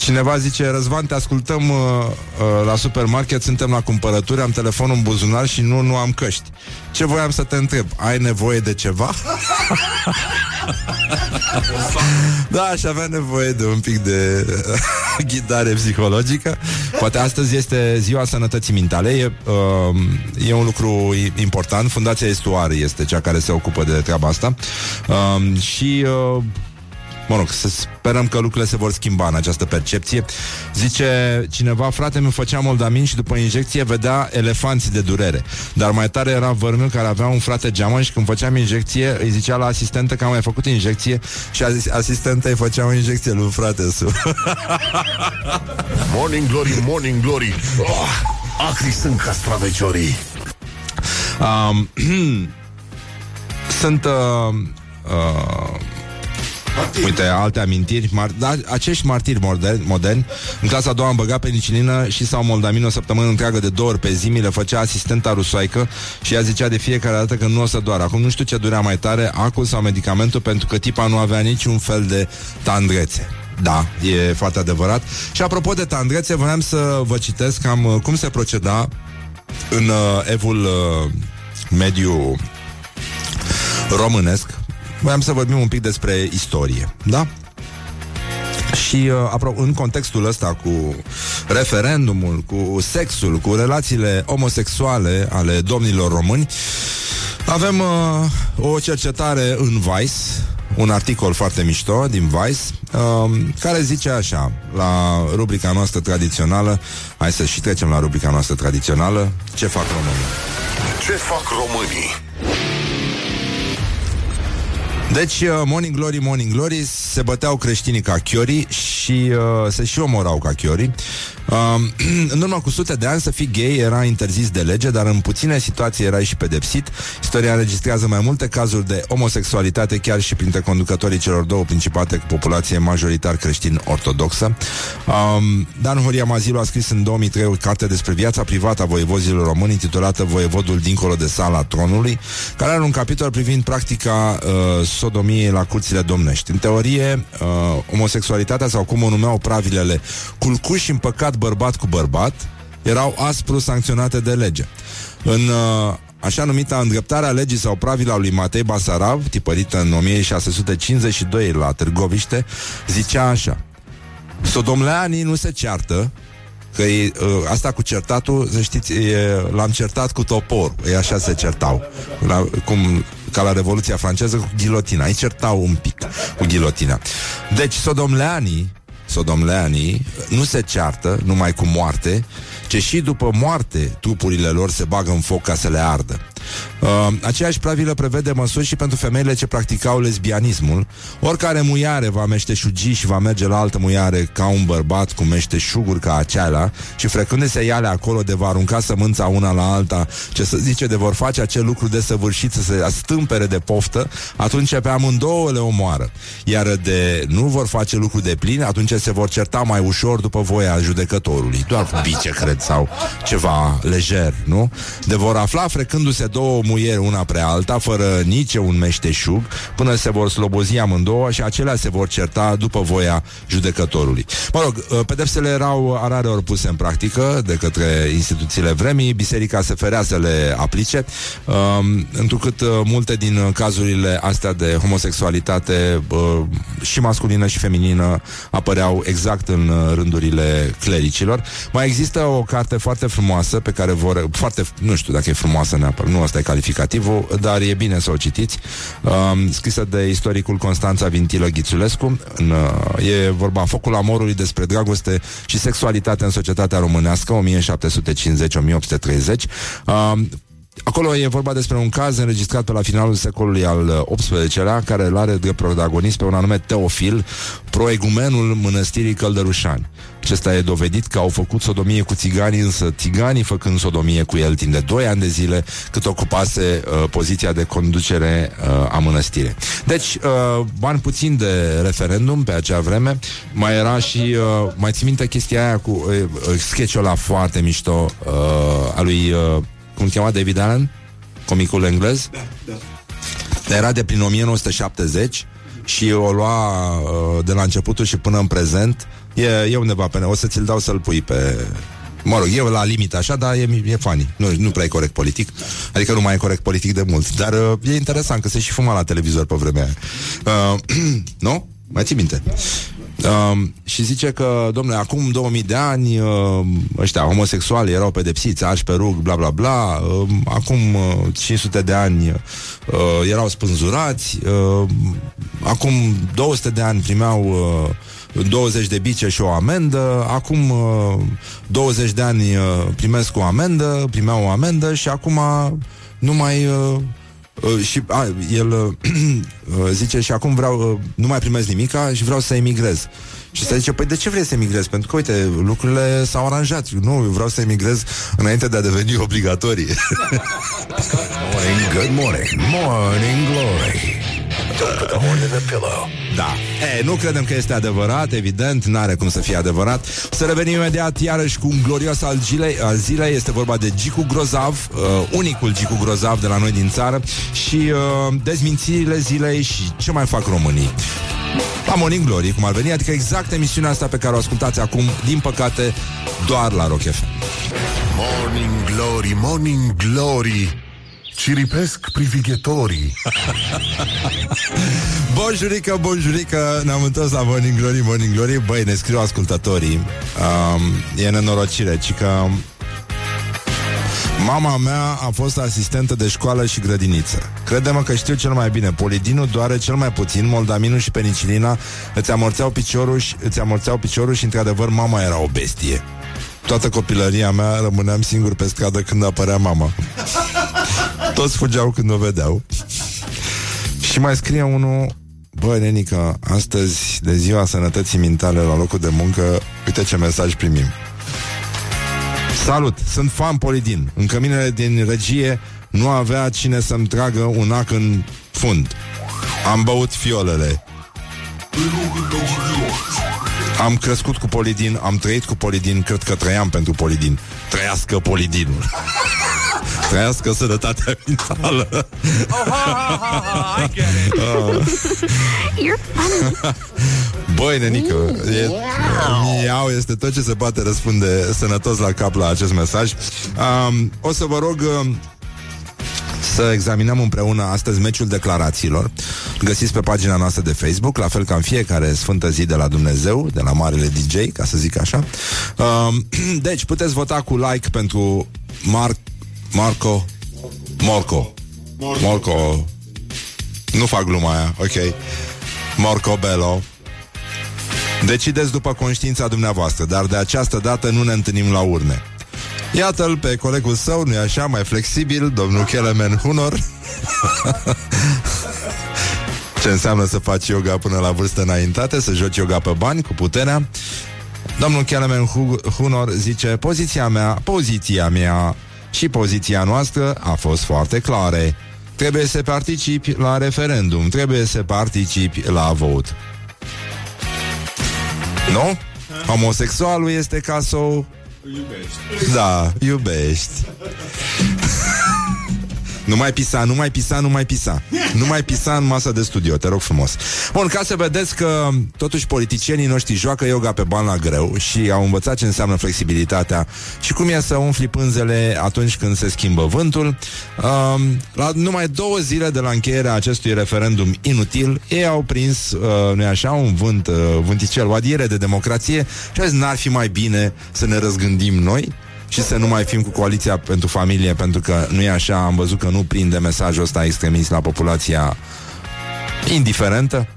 Cineva zice, Răzvan, te ascultăm uh, uh, la supermarket, suntem la cumpărături, am telefonul în buzunar și nu, nu am căști. Ce voiam să te întreb? Ai nevoie de ceva? da, aș avea nevoie de un pic de uh, ghidare psihologică. Poate astăzi este ziua sănătății mentale. E, uh, e un lucru important. Fundația Estuar este cea care se ocupă de treaba asta. Uh, și... Uh, Mă rog, să sperăm că lucrurile se vor schimba în această percepție. Zice cineva, frate mi făcea moldamin și după injecție vedea elefanți de durere. Dar mai tare era vărmul care avea un frate geamăn și când făceam injecție îi zicea la asistentă că am mai făcut injecție și asistenta îi făcea o injecție lui frate su. morning glory, morning glory. Oh, acri sunt castraveciorii. Um, sunt uh, uh, Martiri. Uite, alte amintiri mar- da, Acești martiri moderni, moderni În clasa a doua am băgat penicilină Și sau moldamin o săptămână întreagă de două ori pe zi Mi le făcea asistenta rusoaică Și ea zicea de fiecare dată că nu o să doară. Acum nu știu ce durea mai tare Acul sau medicamentul Pentru că tipa nu avea niciun fel de tandrețe. Da, e foarte adevărat. Și apropo de tandrețe, vreau să vă citesc cam uh, cum se proceda în uh, evul uh, mediu românesc voiam să vorbim un pic despre istorie, da? Și uh, în contextul ăsta cu referendumul, cu sexul, cu relațiile homosexuale ale domnilor români, avem uh, o cercetare în Vice, un articol foarte mișto din Vice, uh, care zice așa, la rubrica noastră tradițională, hai să și trecem la rubrica noastră tradițională, ce fac românii? Ce fac românii? Deci, uh, Morning Glory, Morning Glory Se băteau creștinii ca chiori Și uh, se și omorau ca chiori uh, În urmă cu sute de ani Să fii gay era interzis de lege Dar în puține situații erai și pedepsit Istoria înregistrează mai multe cazuri de homosexualitate Chiar și printre conducătorii celor două principate Cu populație majoritar creștin-ortodoxă um, Dan Horia Mazilu a scris în 2003 o carte despre viața privată a voievozilor români Intitulată Voievodul dincolo de sala tronului Care are un capitol privind practica uh, sodomiei la curțile domnești. În teorie, uh, homosexualitatea sau cum o numeau pravilele, culcuși în păcat bărbat cu bărbat, erau aspru sancționate de lege. În uh, așa numita îndreptarea legii sau pravila lui Matei Basarav, tipărită în 1652 la Târgoviște, zicea așa Sodomleanii nu se ceartă, Că e, uh, asta cu certatul, să știți, e, l-am certat cu topor. Ei așa se certau. La, cum ca la Revoluția franceză cu ghilotina. Îi certau un pic cu ghilotina. Deci, sodomleanii, sodomleanii nu se ceartă numai cu moarte, ci și după moarte trupurile lor se bagă în foc ca să le ardă. Uh, aceeași pravilă prevede măsuri și pentru femeile ce practicau lesbianismul. Oricare muiare va meșteșugi și va merge la altă muiare ca un bărbat cu meșteșuguri ca aceala și frecându-se iale acolo de va arunca sămânța una la alta, ce să zice de vor face acel lucru de săvârșit să se stâmpere de poftă, atunci pe amândouă le omoară. Iar de nu vor face lucru de plin, atunci se vor certa mai ușor după voia judecătorului. Doar cu bice, cred, sau ceva lejer, nu? De vor afla frecându-se două muieri una pre alta, fără nici un meșteșug, până se vor slobozi amândouă și acelea se vor certa după voia judecătorului. Mă rog, uh, pedepsele erau arare ori puse în practică de către instituțiile vremii, biserica se ferea să le aplice, um, întrucât uh, multe din cazurile astea de homosexualitate uh, și masculină și feminină apăreau exact în rândurile clericilor. Mai există o carte foarte frumoasă pe care vor... foarte, nu știu dacă e frumoasă neapărat, nu asta e calificativul, dar e bine să o citiți. Uh, scrisă de istoricul Constanța Vintilă Ghițulescu. În, uh, e vorba Focul amorului despre dragoste și sexualitate în societatea românească 1750-1830. Uh, Acolo e vorba despre un caz înregistrat pe la finalul secolului al XVIII-lea, care îl are de protagonist pe un anume Teofil, proegumenul mănăstirii Căldărușani. Acesta e dovedit că au făcut sodomie cu țiganii, însă țiganii făcând sodomie cu el timp de 2 ani de zile, cât ocupase uh, poziția de conducere uh, a mănăstirii. Deci, uh, bani puțin de referendum pe acea vreme, mai era și, uh, mai țin minte chestia aia cu uh, uh sketch-ul ăla foarte mișto uh, a lui... Uh, cum chema David Allen? Comicul englez? Da, da. Era de prin 1970 și o lua uh, de la începutul și până în prezent. E, e undeva pe... O să ți-l dau să-l pui pe... Mă rog, e la limit așa, dar e, e funny. Nu, nu prea e corect politic. Adică nu mai e corect politic de mult. Dar uh, e interesant că se și fuma la televizor pe vremea aia. Uh, nu? Mai ții minte? Um, și zice că, domnule, acum 2000 de ani uh, ăștia homosexuali erau pedepsiți, arși pe rug, bla bla bla. Uh, acum uh, 500 de ani uh, erau spânzurați. Uh, acum 200 de ani primeau uh, 20 de bice și o amendă. Acum uh, 20 de ani uh, primesc o amendă, primeau o amendă și acum nu mai... Uh, Uh, și a, el uh, uh, zice și acum vreau, uh, nu mai primesc nimica și vreau să emigrez. Și se zice, păi de ce vrei să emigrezi? Pentru că, uite, lucrurile s-au aranjat. Nu, eu vreau să emigrez înainte de a deveni obligatorii. morning, good morning, morning glory. Don't put the horn in the pillow. Da. E, nu credem că este adevărat, evident, n-are cum să fie adevărat. Să revenim imediat iarăși cu un glorios al zilei. Al zilei este vorba de Gicu Grozav, uh, unicul Gicu Grozav de la noi din țară și uh, dezmințirile zilei și ce mai fac românii. La Morning Glory, cum ar veni, adică exact emisiunea asta pe care o ascultați acum, din păcate, doar la Rock FM. Morning Glory, Morning Glory Ciripesc privighetorii Bonjurică, bonjurică Ne-am întors la Morning Glory, Morning Glory Băi, ne scriu ascultătorii um, E nenorocire, ci că Mama mea a fost asistentă de școală și grădiniță. Crede-mă că știu cel mai bine. Polidinul doare cel mai puțin, moldaminul și penicilina îți amorțeau piciorul și, îți amorțeau piciorul și într-adevăr mama era o bestie. Toată copilăria mea rămâneam singur pe stradă când apărea mama. Toți fugeau când o vedeau. Și mai scrie unul Băi, nenică, astăzi de ziua sănătății mentale la locul de muncă Uite ce mesaj primim Salut, sunt fan Polidin În căminele din regie nu avea cine să-mi tragă un ac în fund Am băut fiolele am crescut cu Polidin, am trăit cu Polidin, cred că trăiam pentru Polidin. Trăiască Polidinul. Trăiască sănătatea mentală. Oh, ha, ha, ha, I get it. You're funny. Băi, nenică, e, miau este tot ce se poate răspunde sănătos la cap la acest mesaj. Um, o să vă rog um, să examinăm împreună astăzi meciul declarațiilor. Găsiți pe pagina noastră de Facebook, la fel ca în fiecare sfântă zi de la Dumnezeu, de la Marele DJ, ca să zic așa. Um, deci, puteți vota cu like pentru Mar- Marco Morco. Morco. Nu fac gluma aia, ok. Morco Bello. Decideți după conștiința dumneavoastră, dar de această dată nu ne întâlnim la urne. Iată-l pe colegul său, nu-i așa, mai flexibil, domnul Kelemen Hunor. Ce înseamnă să faci yoga până la vârstă înaintate, să joci yoga pe bani, cu puterea. Domnul Kelemen Hunor zice, poziția mea, poziția mea și poziția noastră a fost foarte clare. Trebuie să participi la referendum, trebuie să participi la vot. Nu? Homosexualul este ca să o Iubești. Da, iubești. Nu mai pisa, nu mai pisa, nu mai pisa. Nu mai pisa în masa de studio, te rog frumos. Bun, ca să vedeți că Totuși politicienii noștri joacă yoga pe bani la greu Și au învățat ce înseamnă flexibilitatea Și cum e să umfli pânzele Atunci când se schimbă vântul. Um, La numai două zile de la încheierea acestui referendum inutil Ei au prins, uh, nu așa, un vânt uh, Vânticel, o adiere de democrație. Și azi n-ar fi mai bine să ne răzgândim noi și să nu mai fim cu coaliția pentru familie, pentru că nu e așa, am văzut că nu prinde mesajul ăsta extremist la populația indiferentă.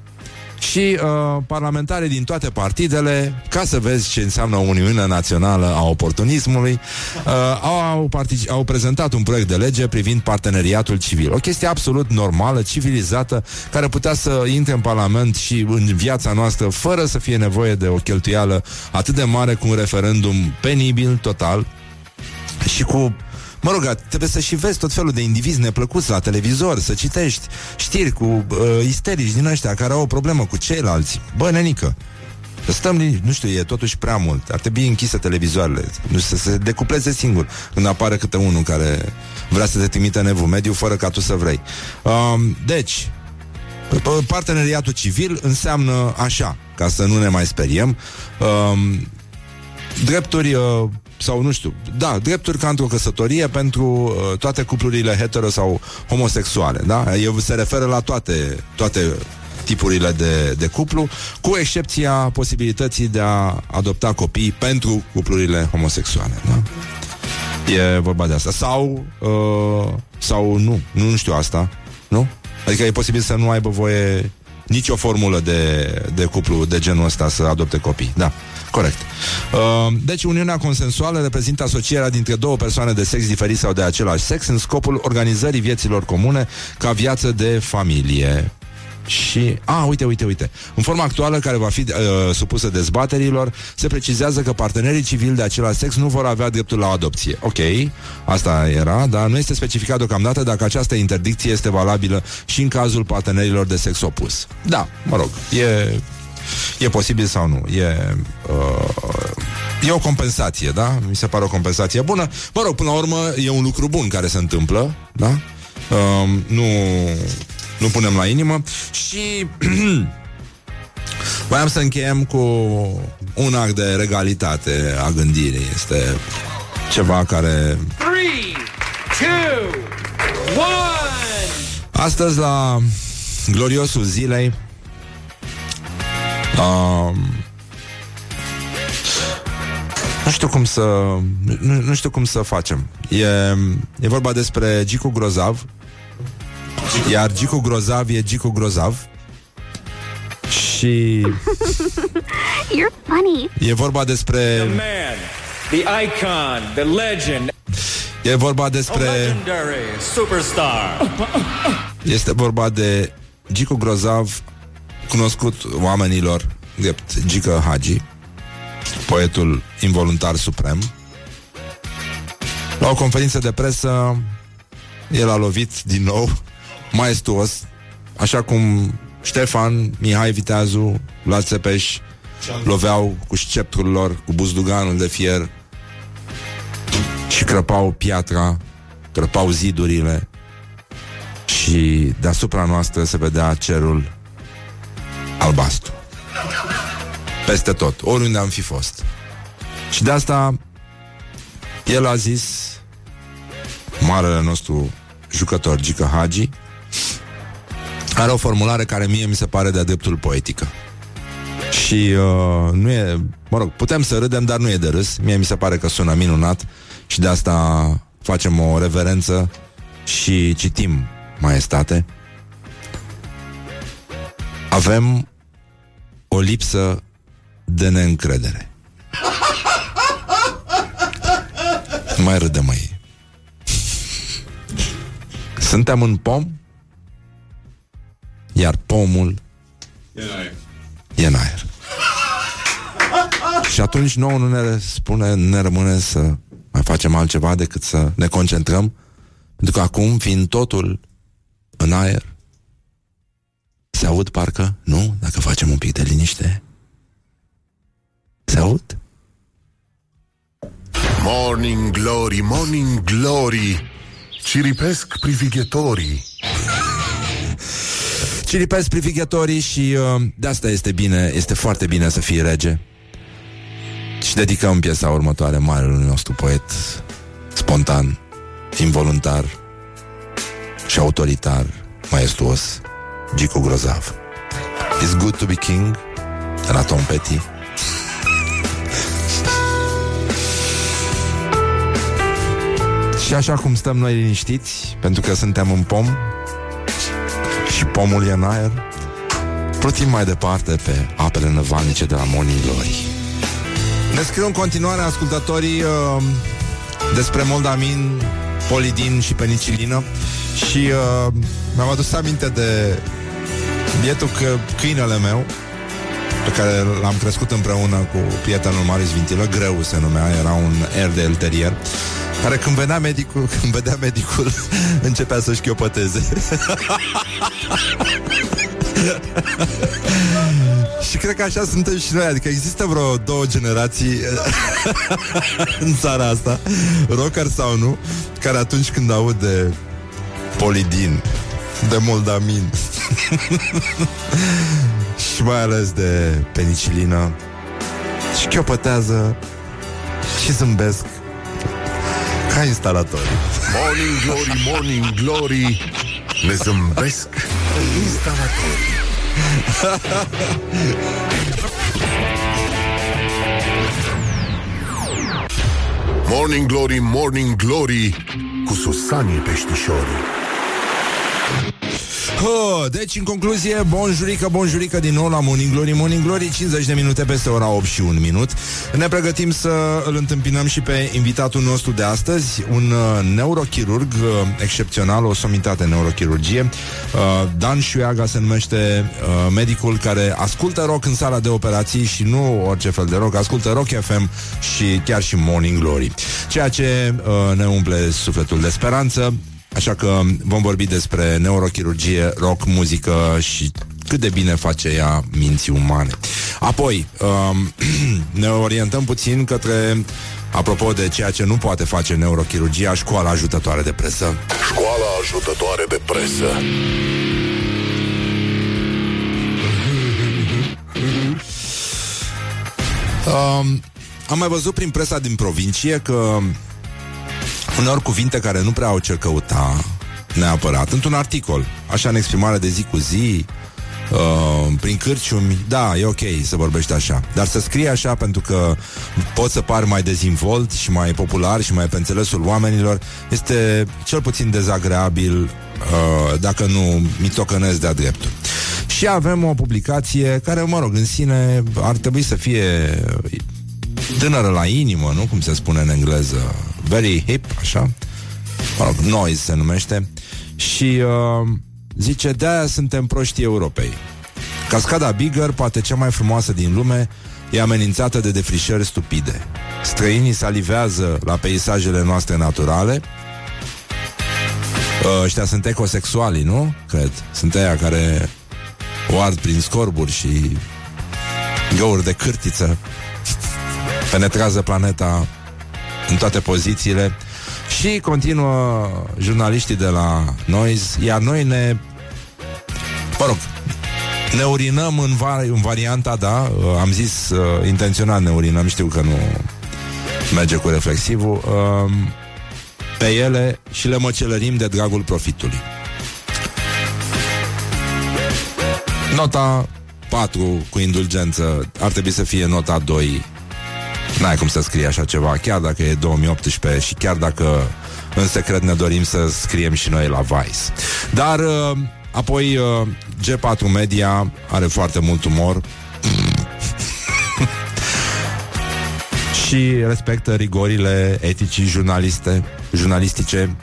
Și uh, parlamentare din toate partidele, ca să vezi ce înseamnă o Uniune Națională a Oportunismului, uh, au, partici- au prezentat un proiect de lege privind parteneriatul civil. O chestie absolut normală, civilizată, care putea să intre în Parlament și în viața noastră fără să fie nevoie de o cheltuială atât de mare cu un referendum penibil, total, și cu Mă rog, trebuie să și vezi tot felul de indivizi neplăcuți la televizor, să citești știri cu uh, isterici din ăștia care au o problemă cu ceilalți. Bă, nenică, Stăm nu știu, e totuși prea mult. Ar trebui închise televizoarele, nu știu, să se decupleze singur când apare câte unul care vrea să te trimită în evul mediu fără ca tu să vrei. Um, deci, parteneriatul civil înseamnă așa, ca să nu ne mai speriem, um, drepturi uh, sau nu știu, da, drepturi ca într-o căsătorie pentru uh, toate cuplurile hetero sau homosexuale, da? Eu se referă la toate, toate tipurile de, de cuplu, cu excepția posibilității de a adopta copii pentru cuplurile homosexuale, da? E vorba de asta. Sau, uh, sau nu, nu, nu știu asta, nu? Adică e posibil să nu aibă voie nicio formulă de, de cuplu de genul ăsta să adopte copii, da. Corect. Uh, deci, uniunea consensuală reprezintă asocierea dintre două persoane de sex diferit sau de același sex în scopul organizării vieților comune ca viață de familie. Și, a, uite, uite, uite. În forma actuală, care va fi uh, supusă dezbaterilor, se precizează că partenerii civili de același sex nu vor avea dreptul la adopție. Ok, asta era, dar nu este specificat deocamdată dacă această interdicție este valabilă și în cazul partenerilor de sex opus. Da, mă rog, e E posibil sau nu? E, uh, e o compensație, da? Mi se pare o compensație bună. Mă rog, până la urmă, e un lucru bun care se întâmplă, da? Uh, nu, nu punem la inimă și voiam să încheiem cu un act de regalitate a gândirii. Este ceva care... 3, 2, 1 Astăzi la gloriosul zilei Um, nu știu cum să nu, nu știu cum să facem. E, e vorba despre Gicu Grozav. Iar Gicu Grozav e Gicu Grozav. Și You're funny. e vorba despre The man, the icon, the legend, e vorba a despre legendary superstar. este vorba de Gicu Grozav, cunoscut oamenilor, drept Gică Hagi, poetul involuntar suprem, la o conferință de presă, el a lovit din nou, maestuos, așa cum Ștefan, Mihai Viteazu, Vlad Țepeș loveau cu sceptrul lor, cu buzduganul de fier și crăpau piatra, crăpau zidurile și deasupra noastră se vedea cerul albastru. Peste tot, oriunde am fi fost. Și de asta el a zis marele nostru jucător Gica Hagi are o formulare care mie mi se pare de-a dreptul poetică. Și uh, nu e, mă rog, putem să râdem, dar nu e de râs. Mie mi se pare că sună minunat și de asta facem o reverență și citim maestate. Avem o lipsă de neîncredere. Mai râde, mai. Suntem în pom, iar pomul e în aer. Și atunci nouă nu ne spune, ne rămâne să mai facem altceva decât să ne concentrăm, pentru că acum, fiind totul în aer, se aud parcă, nu? Dacă facem un pic de liniște, se aud? Morning glory, morning glory Ciripesc privighetorii Ciripesc privighetorii și uh, de asta este bine, este foarte bine să fii rege. Și dedicăm piesa următoare marelui nostru poet, spontan, involuntar și autoritar, maestuos, Gico Grozav. It's good to be king, de la Tom Petty. Și așa cum stăm noi liniștiți, pentru că suntem în pom și pomul e în aer, plutim mai departe pe apele năvalnice de la Morning Glory. Ne scriu în continuare ascultătorii uh, despre Moldamin, Polidin și Penicilină și uh, mi-am adus aminte de bietul că câinele meu pe care l-am crescut împreună cu prietenul Marius Vintilă, Greu se numea, era un Airedale Terrier, care când venea medicul, când vedea medicul, începea să șchiopăteze. și cred că așa suntem și noi, adică există vreo două generații în țara asta, rocker sau nu, care atunci când aud de Polidin, de Moldamin. Și mai ales de penicilină și chiopătează și zâmbesc ca instalatorii. Morning glory, morning glory. Ne zâmbesc instalatorii Morning glory, morning glory Cu Susanii peștișorii Oh, deci, în concluzie, bonjurică, bonjurică din nou la Morning Glory, Morning Glory, 50 de minute peste ora 8 și 1 minut. Ne pregătim să îl întâmpinăm și pe invitatul nostru de astăzi, un uh, neurochirurg uh, excepțional, o somitate neurochirurgie. Uh, Dan Șuiaga se numește uh, medicul care ascultă rock în sala de operații și nu orice fel de rock, ascultă Rock FM și chiar și Morning Glory. Ceea ce uh, ne umple sufletul de speranță. Așa că vom vorbi despre neurochirurgie, rock, muzică și cât de bine face ea minții umane. Apoi, um, ne orientăm puțin către, apropo de ceea ce nu poate face neurochirurgia, școala ajutătoare de presă. Școala ajutătoare de presă Um, am mai văzut prin presa din provincie că uneori cuvinte care nu prea au ce căuta neapărat, într-un articol, așa în exprimare de zi cu zi, uh, prin cârciumi, da, e ok să vorbești așa, dar să scrie așa pentru că poți să pari mai dezinvolt și mai popular și mai pe înțelesul oamenilor, este cel puțin dezagreabil uh, dacă nu mitocănesc de-a dreptul. Și avem o publicație care, mă rog, în sine ar trebui să fie tânără la inimă, nu? Cum se spune în engleză. Very hip, așa. Mă rog, noise se numește. Și uh, zice, de-aia suntem proștii Europei. Cascada Bigger, poate cea mai frumoasă din lume, e amenințată de defrișări stupide. Străinii salivează la peisajele noastre naturale. Uh, Ăștia sunt ecosexuali, nu? Cred. Sunt aia care o ard prin scorburi și găuri de cârtiță. Penetrează planeta în toate pozițiile. Și continuă jurnaliștii de la Noise, iar noi ne... Mă rog, ne urinăm în, va- în varianta, da, uh, am zis uh, intenționat ne urinăm, știu că nu merge cu reflexivul, uh, pe ele și le măcelărim de dragul profitului. Nota 4 cu indulgență. Ar trebui să fie nota 2 N-ai cum să scrie așa ceva Chiar dacă e 2018 și chiar dacă În secret ne dorim să scriem și noi la Vice Dar uh, Apoi uh, G4 Media Are foarte mult umor Și respectă rigorile eticii jurnaliste Jurnalistice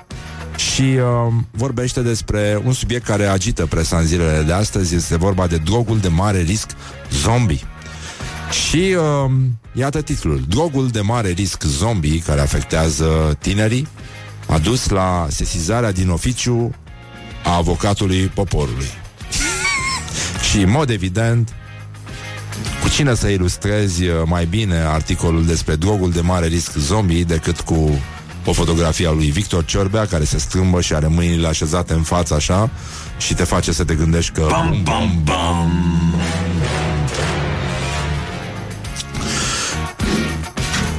și uh, vorbește despre un subiect care agită presa în zilele de astăzi. Este vorba de drogul de mare risc zombie. Și uh, iată titlul. Drogul de mare risc zombie care afectează tinerii a dus la sesizarea din oficiu a avocatului poporului. și în mod evident cu cine să ilustrezi uh, mai bine articolul despre drogul de mare risc zombie decât cu o fotografie a lui Victor Ciorbea care se strâmbă și are mâinile așezate în față așa și te face să te gândești că bam, bam, bam.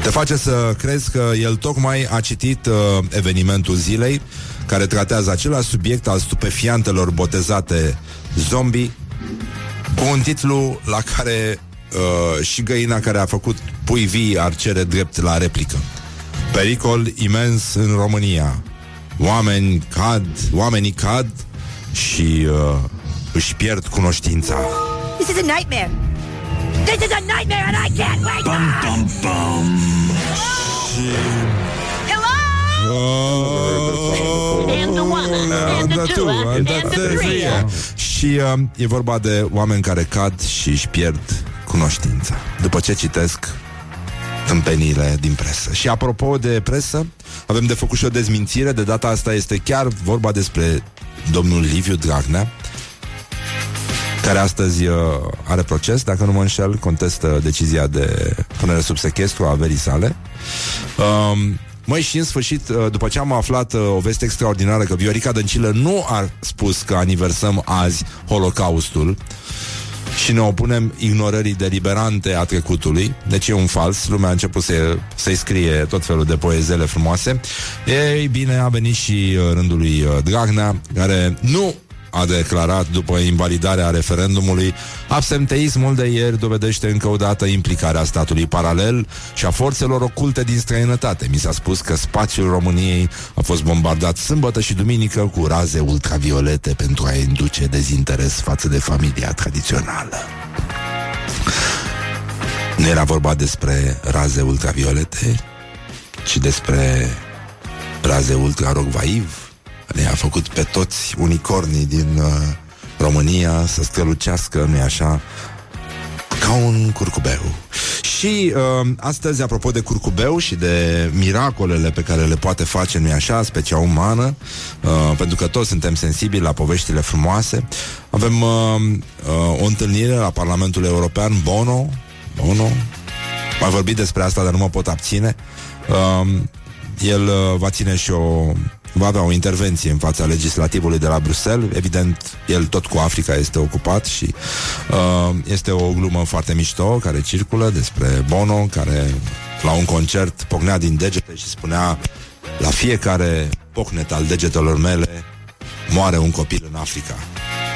Te face să crezi că el tocmai a citit uh, evenimentul zilei care tratează același subiect al stupefiantelor botezate zombie cu un titlu la care uh, și găina care a făcut pui vii ar cere drept la replică. Pericol imens în România. Oameni cad, oamenii cad și uh, își pierd cunoștința. This is a nightmare. This is a nightmare and I can't wake up. And the one, and the two, and the three. Și uh, e vorba de oameni care cad și își pierd cunoștința. După ce citesc tâmpeniile din presă. Și apropo de presă, avem de făcut și o dezmințire. De data asta este chiar vorba despre domnul Liviu Dragnea, care astăzi uh, are proces, dacă nu mă înșel, contestă decizia de punere sub sechestru a averii sale. Um, Măi, și în sfârșit, uh, după ce am aflat uh, o veste extraordinară că Viorica Dăncilă nu a spus că aniversăm azi Holocaustul și ne opunem ignorării deliberante a trecutului, deci e un fals, lumea a început să, să-i scrie tot felul de poezele frumoase. Ei bine, a venit și uh, rândul lui uh, Dragnea, care nu a declarat după invalidarea referendumului, absenteismul de ieri dovedește încă o dată implicarea statului paralel și a forțelor oculte din străinătate. Mi s-a spus că spațiul României a fost bombardat sâmbătă și duminică cu raze ultraviolete pentru a induce dezinteres față de familia tradițională. Nu era vorba despre raze ultraviolete, ci despre raze ultra-rogvaiv, care a făcut pe toți unicornii din uh, România să strălucească, nu-i așa, ca un curcubeu. Și uh, astăzi, apropo de curcubeu și de miracolele pe care le poate face, nu-i așa, specia umană, uh, pentru că toți suntem sensibili la poveștile frumoase, avem uh, uh, o întâlnire la Parlamentul European, Bono, Bono, mai vorbit despre asta, dar nu mă pot abține. Uh, el uh, va ține și o va avea o intervenție în fața legislativului de la Bruxelles. Evident, el tot cu Africa este ocupat și uh, este o glumă foarte mișto care circulă despre Bono, care la un concert pocnea din degete și spunea la fiecare pocnet al degetelor mele moare un copil în Africa.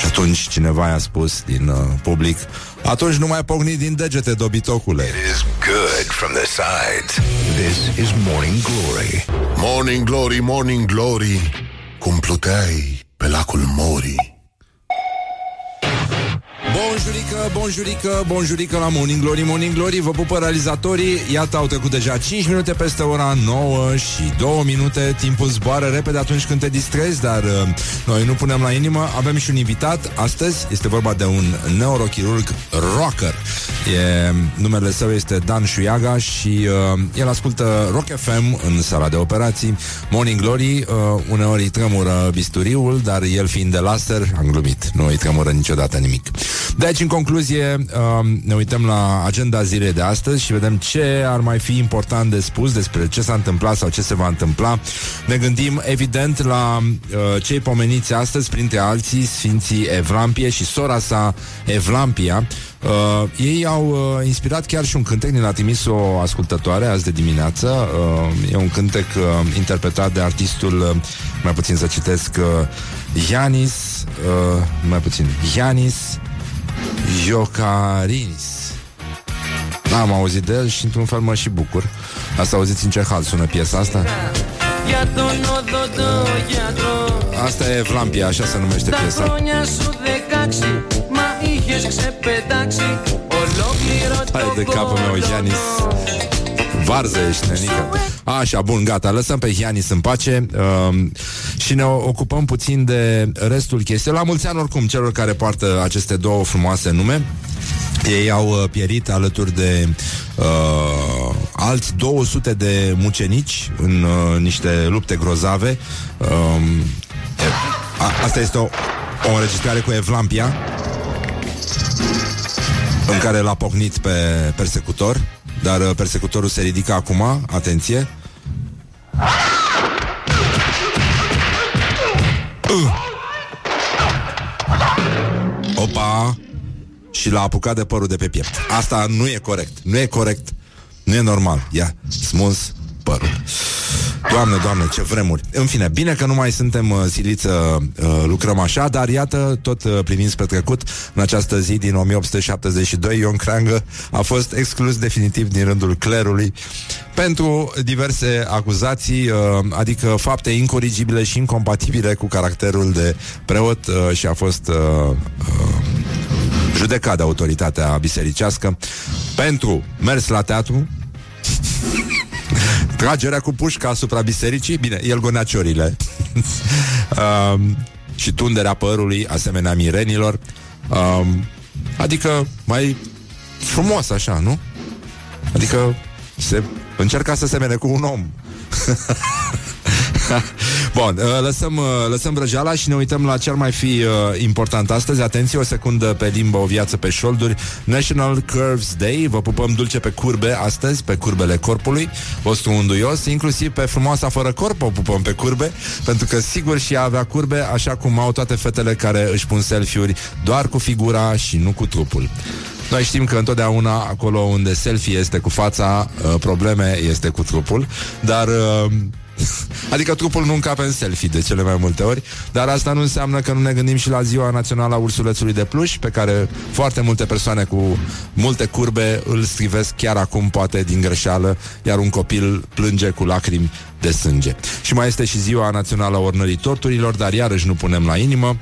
Și atunci cineva i-a spus din uh, public atunci nu mai pocni din degete, dobitocule. It is good from the sides. This is Morning Glory. Morning Glory, Morning Glory Cum pluteai pe lacul Mori Bonjurică, bonjurică, bonjurică la Morning Glory, Morning Glory Vă pupă realizatorii. Iată, au trecut deja 5 minute peste ora 9 și 2 minute. Timpul zboară repede atunci când te distrezi Dar uh, noi nu punem la inimă. Avem și un invitat. Astăzi Este vorba de un neurochirurg rocker. E, Numele său este Dan Șuiaga Și uh, el ascultă Rock FM în sala de operații. Morning Glory uh, Uneori îi tremură bisturiul Dar el fiind de laser, am glumit. Nu îi tremură niciodată nimic deci, în concluzie, um, ne uităm la agenda zilei de astăzi și vedem ce ar mai fi important de spus despre ce s-a întâmplat sau ce se va întâmpla. Ne gândim, evident, la uh, cei pomeniți astăzi, printre alții, Sfinții Evlampie și sora sa Evlampia. Uh, ei au uh, inspirat chiar și un cântec, ne l-a trimis o ascultătoare azi de dimineață. Uh, e un cântec uh, interpretat de artistul, uh, mai puțin să citesc, uh, Ianis, uh, mai puțin, Ianis Iocarinis. N-am auzit de el și într-un fel mă și bucur. Asta auziți în ce hal sună piesa asta? Asta e Vlampia, așa se numește piesa. Hai de capul meu, Ianis Varză ești, nenică Așa, bun, gata, lăsăm pe Ianis în pace um, Și ne ocupăm puțin de restul chestiei. La mulți ani oricum celor care poartă aceste două frumoase nume ei au uh, pierit alături de uh, alți 200 de mucenici în uh, niște lupte grozave. Um, a, asta este o, o înregistrare cu Evlampia în care l-a pocnit pe persecutor, dar uh, persecutorul se ridică acum, atenție. Uh. Opa! Și l-a apucat de părul de pe piept. Asta nu e corect. Nu e corect. Nu e normal. Ia, smuls părul. Doamne, doamne, ce vremuri. În fine, bine că nu mai suntem uh, siliți să uh, lucrăm așa, dar iată, tot uh, primind spre trecut, în această zi din 1872, Ion Creangă a fost exclus definitiv din rândul clerului pentru diverse acuzații, uh, adică fapte incorigibile și incompatibile cu caracterul de preot uh, și a fost uh, uh, judecat de autoritatea bisericească pentru mers la teatru, tragerea cu pușca asupra bisericii, bine, el gonea ciorile, um, și tunderea părului, asemenea mirenilor, um, adică mai frumos așa, nu? Adică se încerca să semene cu un om. Bun, uh, lăsăm, uh, lăsăm vrăjeala și ne uităm la cel mai fi uh, important astăzi. Atenție, o secundă pe limbă, o viață pe șolduri. National Curves Day. Vă pupăm dulce pe curbe astăzi, pe curbele corpului, vostru unduios, inclusiv pe frumoasa fără corp o pupăm pe curbe, pentru că sigur și ea avea curbe, așa cum au toate fetele care își pun selfie-uri doar cu figura și nu cu trupul. Noi știm că întotdeauna acolo unde selfie este cu fața, probleme este cu trupul, dar Adică trupul nu încape în selfie de cele mai multe ori Dar asta nu înseamnă că nu ne gândim și la ziua națională a ursulețului de pluș Pe care foarte multe persoane cu multe curbe îl scrivesc chiar acum, poate din greșeală Iar un copil plânge cu lacrimi de sânge. Și mai este și ziua națională a ornării torturilor Dar iarăși nu punem la inimă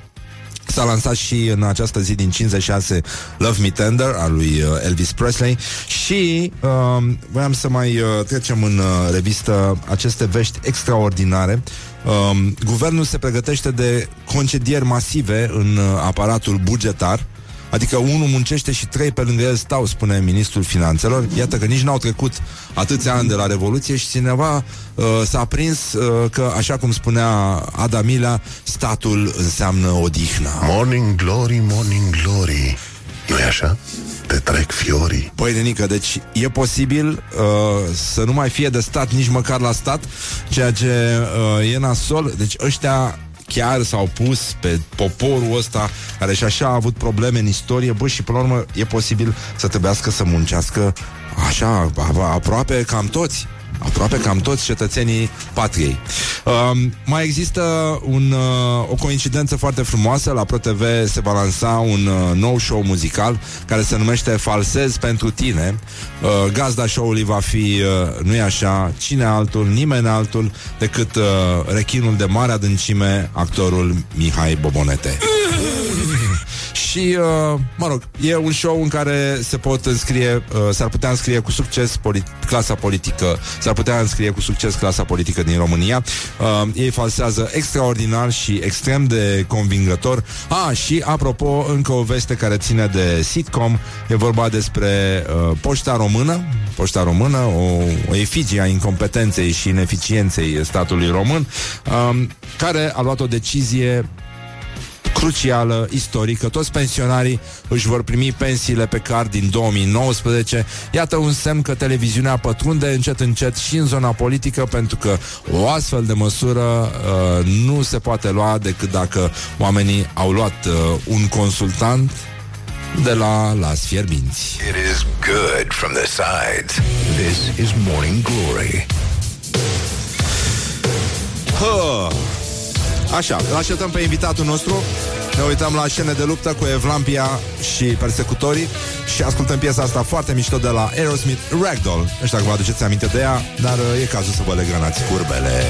S-a lansat și în această zi din 56 Love Me Tender al lui uh, Elvis Presley și uh, voiam să mai uh, trecem în uh, revistă aceste vești extraordinare. Uh, guvernul se pregătește de concedieri masive în uh, aparatul bugetar Adică unul muncește și trei pe lângă el stau, spune ministrul finanțelor. Iată că nici n-au trecut atâția ani de la Revoluție și cineva uh, s-a prins uh, că, așa cum spunea Adamila, statul înseamnă odihna. Morning glory, morning glory. nu e așa? Te trec fiorii. Păi, nenică, deci e posibil uh, să nu mai fie de stat nici măcar la stat, ceea ce uh, e nasol. Deci ăștia chiar s-au pus pe poporul ăsta care și așa a avut probleme în istorie, bă, și până la urmă e posibil să trebuiască să muncească așa, aproape cam toți aproape cam toți cetățenii patriei. Uh, mai există un, uh, o coincidență foarte frumoasă. La ProTV se va lansa un uh, nou show muzical care se numește Falsez pentru tine. Uh, gazda show-ului va fi, uh, nu-i așa, cine altul, nimeni altul decât uh, rechinul de mare adâncime, actorul Mihai Bobonete. Și, uh, mă rog, e un show în care se pot înscrie, uh, s-ar putea înscrie cu succes polit- clasa politică, s-ar putea înscrie cu succes clasa politică din România. Uh, ei falsează extraordinar și extrem de convingător. Ah, și apropo, încă o veste care ține de sitcom, e vorba despre uh, Poșta Română, Poșta Română, o, o efigie a incompetenței și ineficienței statului român, um, care a luat o decizie crucială, istorică. Toți pensionarii își vor primi pensiile pe card din 2019. Iată un semn că televiziunea pătrunde încet încet și în zona politică, pentru că o astfel de măsură uh, nu se poate lua decât dacă oamenii au luat uh, un consultant de la Las Fierbinți. It is good from the sides. This is Morning Glory. Hă! Așa, îl așteptăm pe invitatul nostru. Ne uităm la scene de luptă cu Evlampia și persecutorii Și ascultăm piesa asta foarte mișto de la Aerosmith Ragdoll. Nu știu dacă vă aduceți aminte de ea Dar uh, e cazul să vă legănați curbele.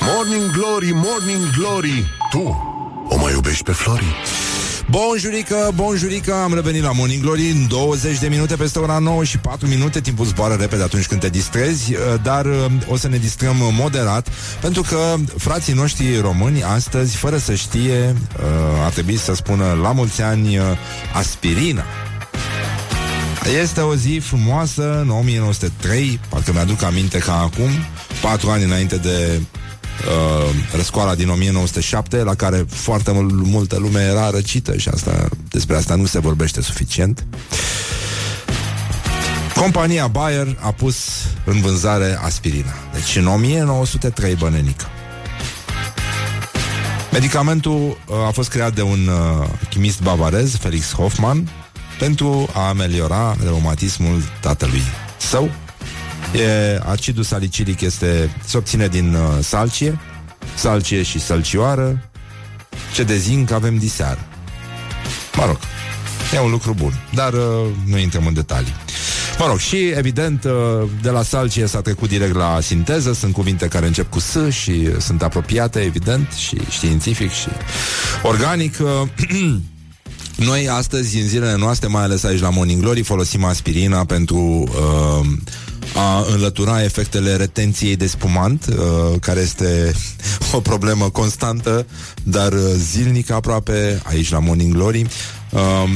Morning Glory, Morning Glory. Tu o mai iubești pe Flori? Bonjurică, bonjurică, am revenit la Morning Glory în 20 de minute peste ora 9 și 4 minute, timpul zboară repede atunci când te distrezi, uh, dar uh, o să ne distrăm moderat, pentru că frații noștri români astăzi, fără să știe, uh, ar trebui să spună la mulți ani aspirina. Este o zi frumoasă, în 1903, parcă mi-aduc aminte ca acum, patru ani înainte de uh, răscoala din 1907, la care foarte mul- multă lume era răcită și asta, despre asta nu se vorbește suficient. Compania Bayer a pus în vânzare aspirina. Deci în 1903 bănenică. Medicamentul uh, a fost creat de un uh, chimist bavarez, Felix Hoffman, pentru a ameliora reumatismul tatălui său. E, acidul salicilic este, se obține din uh, salcie, salcie și sălcioară, ce de zinc avem diseară. Mă rog, e un lucru bun, dar uh, nu intrăm în detalii. Mă rog, și evident, uh, de la salcie s-a trecut direct la sinteză, sunt cuvinte care încep cu S și sunt apropiate, evident, și științific și organic. Uh, Noi astăzi, în zilele noastre, mai ales aici la Morning Glory, folosim aspirina pentru uh, a înlătura efectele retenției de spumant, uh, care este o problemă constantă, dar uh, zilnică aproape aici la Morning Glory. Uh,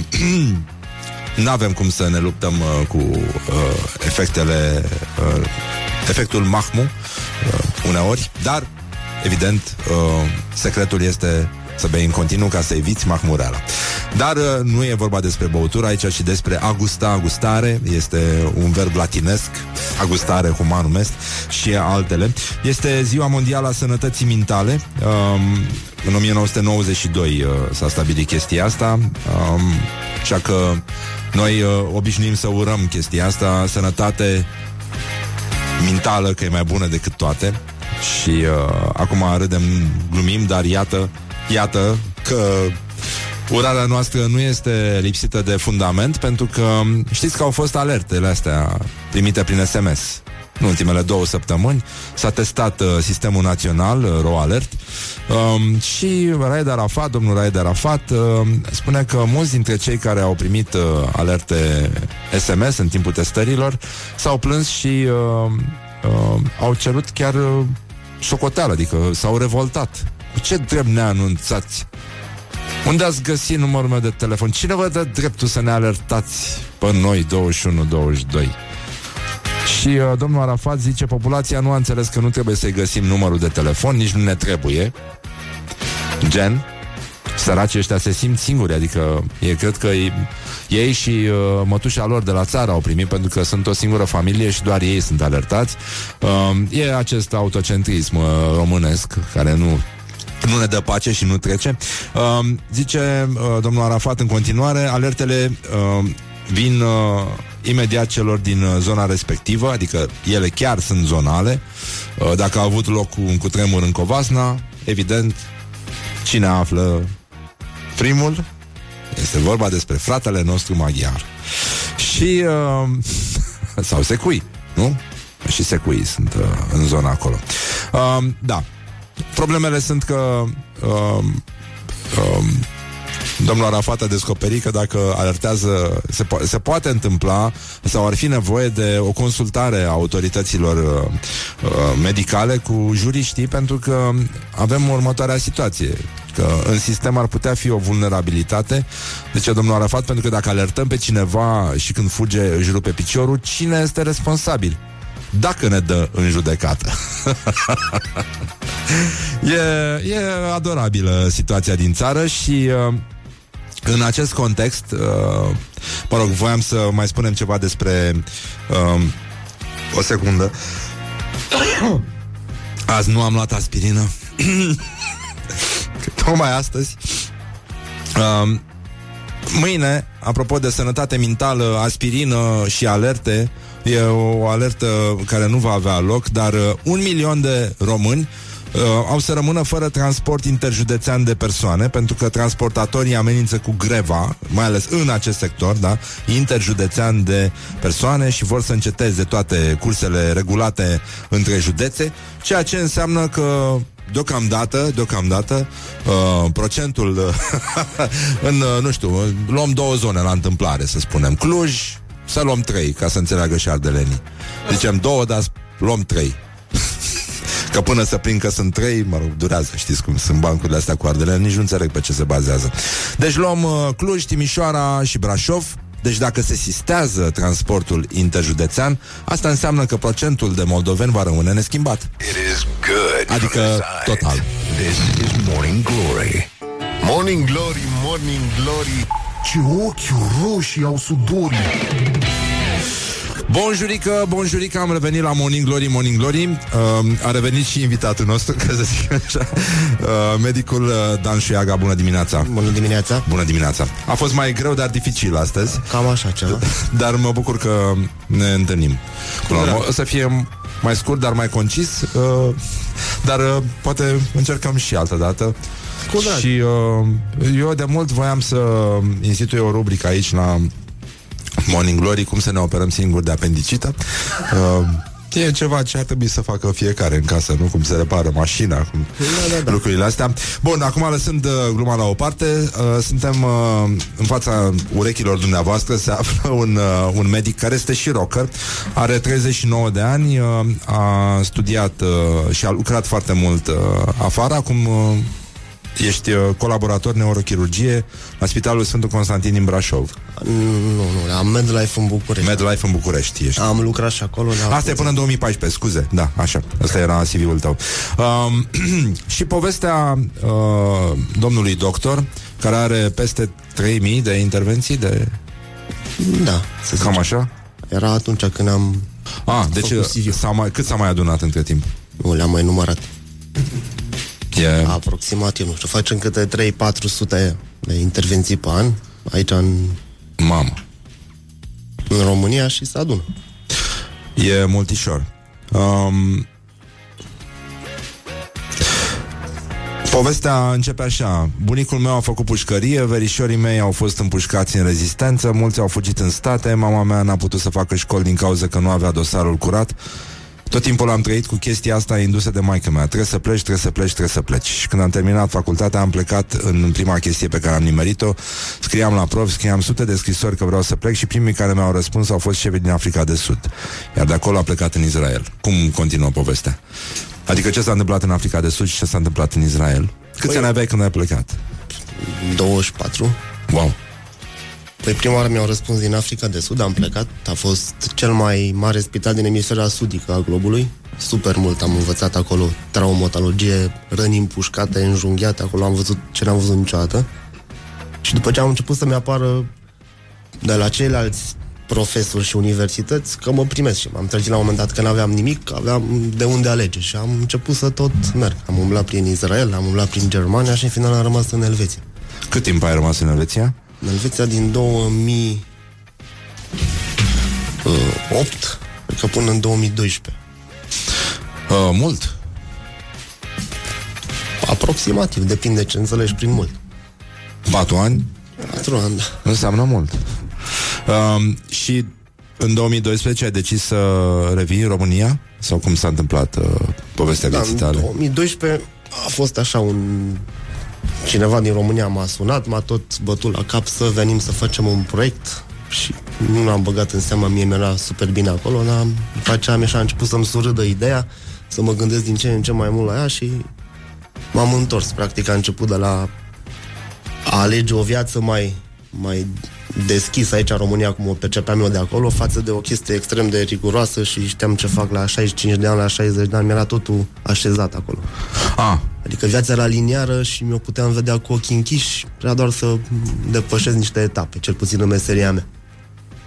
nu avem cum să ne luptăm uh, cu uh, efectele, uh, efectul mahmu uh, uneori, dar, evident, uh, secretul este să bei în continuu ca să eviți mahmureala. Dar uh, nu e vorba despre băutură aici, ci despre a gusta, a gustare. Este un verb latinesc, a gustare, cum mă numesc, și altele. Este Ziua Mondială a Sănătății Mintale. Um, în 1992 uh, s-a stabilit chestia asta. Um, așa că noi uh, obișnuim să urăm chestia asta, sănătate mentală, că e mai bună decât toate. Și uh, acum râdem, glumim, dar iată, iată că urarea noastră nu este lipsită de fundament, pentru că știți că au fost alertele astea primite prin SMS. În ultimele două săptămâni s-a testat uh, sistemul național, uh, RoAlert, um, și Raed Arafat, domnul Raed Arafat, uh, spune că mulți dintre cei care au primit uh, alerte SMS în timpul testărilor s-au plâns și uh, uh, au cerut chiar uh, socoteală, adică s-au revoltat. Cu ce drept ne anunțați? Unde ați găsit numărul meu de telefon? Cine vă dă dreptul să ne alertați pe noi 21-22? Și uh, domnul Arafat zice, populația nu a înțeles că nu trebuie să-i găsim numărul de telefon, nici nu ne trebuie. Gen, săracii ăștia se simt singuri, adică e, cred că ei, ei și uh, mătușa lor de la țară au primit pentru că sunt o singură familie și doar ei sunt alertați. Uh, e acest autocentrism uh, românesc care nu nu ne dă pace și nu trece. Uh, zice uh, domnul Arafat în continuare, alertele uh, vin uh, imediat celor din uh, zona respectivă, adică ele chiar sunt zonale. Uh, dacă a avut loc un cutremur în Covasna, evident, cine află primul? Este vorba despre fratele nostru maghiar. Și uh, sau secui, nu? Și secui sunt uh, în zona acolo. Uh, da, Problemele sunt că um, um, domnul Arafat a descoperit că dacă alertează, se, po- se poate întâmpla sau ar fi nevoie de o consultare a autorităților uh, uh, medicale cu juriștii, pentru că avem următoarea situație că în sistem ar putea fi o vulnerabilitate. De ce, domnul Arafat? Pentru că dacă alertăm pe cineva și când fuge își rupe piciorul, cine este responsabil? Dacă ne dă în judecată. e, e adorabilă situația din țară și uh, în acest context, uh, mă rog, voiam să mai spunem ceva despre uh, o secundă. Azi nu am luat aspirină. Tocmai astăzi. Uh, mâine, apropo de sănătate mentală, aspirină și alerte, e o alertă care nu va avea loc, dar uh, un milion de români uh, au să rămână fără transport interjudețean de persoane, pentru că transportatorii amenință cu greva, mai ales în acest sector, da, interjudețean de persoane și vor să înceteze toate cursele regulate între județe, ceea ce înseamnă că Deocamdată, deocamdată, uh, procentul în, uh, nu știu, luăm două zone la întâmplare, să spunem. Cluj, să luăm trei, ca să înțeleagă și ardelenii. Zicem două, dar luăm trei. Că până să prind că sunt trei, mă rog, durează, știți cum sunt bancurile astea cu ardele, nici nu înțeleg pe ce se bazează. Deci luăm uh, Cluj, Timișoara și Brașov, deci dacă se sistează transportul interjudețean, asta înseamnă că procentul de moldoveni va rămâne neschimbat. It is good. Adică from the side. total. This is Morning Glory. Morning Glory, Morning Glory Ce ochi roșii au sudorii Bonjurică, bonjurică, am revenit la Morning Glory, Morning Glory. Uh, A revenit și invitatul nostru, ca să zic așa. Uh, Medicul uh, Dan Șuiaga, bună dimineața. Bună dimineața. Bună dimineața. A fost mai greu, dar dificil astăzi. Cam așa ceva. Dar mă bucur că ne întâlnim. Până la urmă, O să fie mai scurt, dar mai concis. Uh, Dar uh, poate încercăm și altă dată. Cu drag. Și uh, eu de mult voiam să institui o rubrică aici la Morning Glory, cum să ne operăm singuri de apendicită. Uh, E ceva ce ar trebui să facă fiecare în casă, nu? Cum se repară mașina, cum Da, da, da. lucrurile astea. Bun, acum lăsând uh, gluma la o parte, uh, suntem uh, în fața urechilor dumneavoastră, se află un, uh, un medic care este și rocker, are 39 de ani, uh, a studiat uh, și a lucrat foarte mult uh, afară, acum uh, ești uh, colaborator neurochirurgie la Spitalul Sfântul Constantin din Brașov. Nu, nu, la MedLife în București MedLife în București ești. Am lucrat și acolo dar Asta e până în 2014, scuze. Da, așa. Asta era CV-ul tău. Um, și povestea uh, domnului doctor, care are peste 3000 de intervenții de... Da, să Cam zic. așa? Era atunci când am A, deci făcut CV-ul. s-a mai, cât s-a mai adunat între timp? Nu le-am mai numărat E, Aproximativ, nu știu Facem câte 3-400 de intervenții pe an Aici în, mamă. în România și se adună E multișor. Um, Povestea începe așa Bunicul meu a făcut pușcărie Verișorii mei au fost împușcați în rezistență Mulți au fugit în state Mama mea n-a putut să facă școli din cauza că nu avea dosarul curat tot timpul am trăit cu chestia asta indusă de maică mea. Trebuie să pleci, trebuie să pleci, trebuie să pleci. Și când am terminat facultatea, am plecat în prima chestie pe care am nimerit-o. Scriam la prof, scriam sute de scrisori că vreau să plec și primii care mi-au răspuns au fost șefii din Africa de Sud. Iar de acolo a plecat în Israel. Cum continuă povestea? Adică ce s-a întâmplat în Africa de Sud și ce s-a întâmplat în Israel? Câți ani aveai când ai plecat? 24 Wow! Păi prima oară mi-au răspuns din Africa de Sud, am plecat. A fost cel mai mare spital din emisfera sudică a globului. Super mult am învățat acolo traumatologie, răni împușcate, înjunghiate, acolo am văzut ce n-am văzut niciodată. Și după ce am început să-mi apară de la ceilalți profesori și universități că mă primesc și m-am trezit la un moment dat că n-aveam nimic, aveam de unde alege și am început să tot merg. Am umblat prin Israel, am umblat prin Germania și în final am rămas în Elveția. Cât timp ai rămas în Elveția? În Elveția din 2008, cred că până în 2012. Uh, mult. Aproximativ, depinde ce înțelegi prin mult. Patru ani? Patru ani, da. Înseamnă mult. Um, și în 2012 ai decis să revii în România? Sau cum s-a întâmplat uh, povestea Da, vieții în tale? 2012 a fost așa un cineva din România m-a sunat, m-a tot bătut la cap să venim să facem un proiect și nu l-am băgat în seama, mie mi-era super bine acolo, dar după aceea mi-a început să-mi surâdă ideea, să mă gândesc din ce în ce mai mult la ea și m-am întors. Practic a început de la a alege o viață mai, mai deschisă aici în România, cum o percepeam eu de acolo, față de o chestie extrem de riguroasă și știam ce fac la 65 de ani, la 60 de ani, mi-era totul așezat acolo. Ah, Adică viața era liniară și mi-o puteam vedea cu ochii închiși, trebuia doar să depășesc niște etape, cel puțin în meseria mea.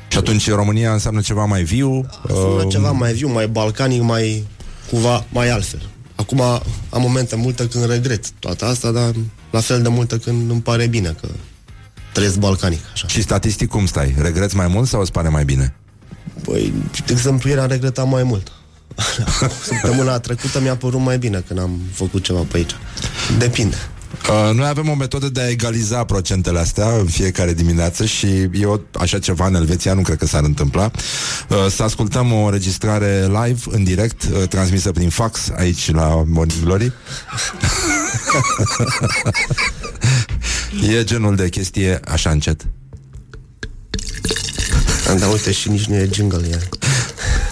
și atunci România înseamnă ceva mai viu. Înseamnă uh, ceva mai viu, mai balcanic, mai cumva mai altfel. Acum am momente multe când regret toată asta, dar la fel de multe când îmi pare bine că trăiesc balcanic, așa. Și statistic cum stai? Regreți mai mult sau îți pare mai bine? Păi, de exemplu, ieri am regretat mai mult. Săptămâna trecută mi-a părut mai bine când am făcut ceva pe aici. Depinde. Uh, noi avem o metodă de a egaliza procentele astea în fiecare dimineață și eu, așa ceva în Elveția, nu cred că s-ar întâmpla. Uh, să ascultăm o înregistrare live, în direct, uh, transmisă prin fax, aici la Morning Glory. e genul de chestie așa încet. Dar uite, și nici nu e jingle iar.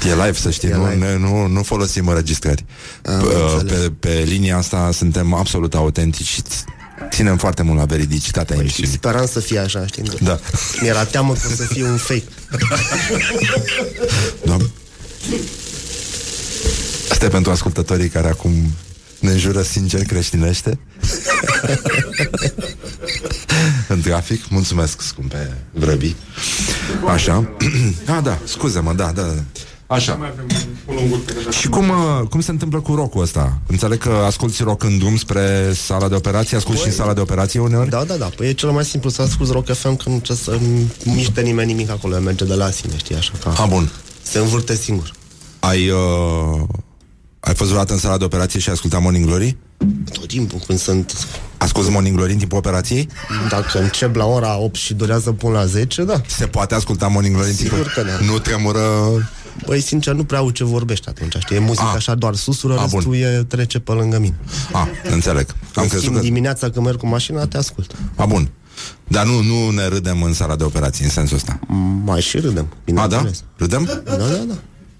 E live, să știi, E nu, live. ne, nu, nu folosim înregistrări. Am P- înțeles. Pe, pe linia asta suntem absolut autentici și ț- ținem foarte mult la veridicitatea Păi, știi, emisiunii. speram să fie așa, știi? Da. Mi-era teamă că o să fie un fake. Da. Asta e pentru ascultătorii care acum ne înjură sincer creștinește În trafic Mulțumesc, scumpe vrăbii Așa Ah, da, scuze-mă, da, da, da. Așa Și cum, uh, cum se întâmplă cu rockul ăsta? Înțeleg că asculti rock în drum spre sala de operație Asculti și în sala de operație uneori? Da, da, da. Păi e cel mai simplu să asculti Rock FM că nu trebuie să miște nimeni nimic acolo, merge de la sine, știi, așa că Ah, bun se învârte singur. Ai, uh, ai fost vreodată în sala de operație și ai ascultat Morning Glory? Tot timpul când sunt, Asculti Morning Glory în timpul operației? dacă încep la ora 8 și durează până la 10, da. Se poate asculta Morning Glory în Sigur timpul... că da. Nu tremură... Băi, sincer, nu prea au ce vorbești atunci, știi? E muzică Ah. așa, doar susură, Ah, restul bun. e trece pe lângă mine. A, înțeleg. Am În crezut schimb, că... dimineața când merg cu mașina, te ascult. A, bun. Dar nu, nu ne râdem în sala de operații, în sensul ăsta. Mai și râdem, A, da? bineînțeles. Râdem? Da, da, da.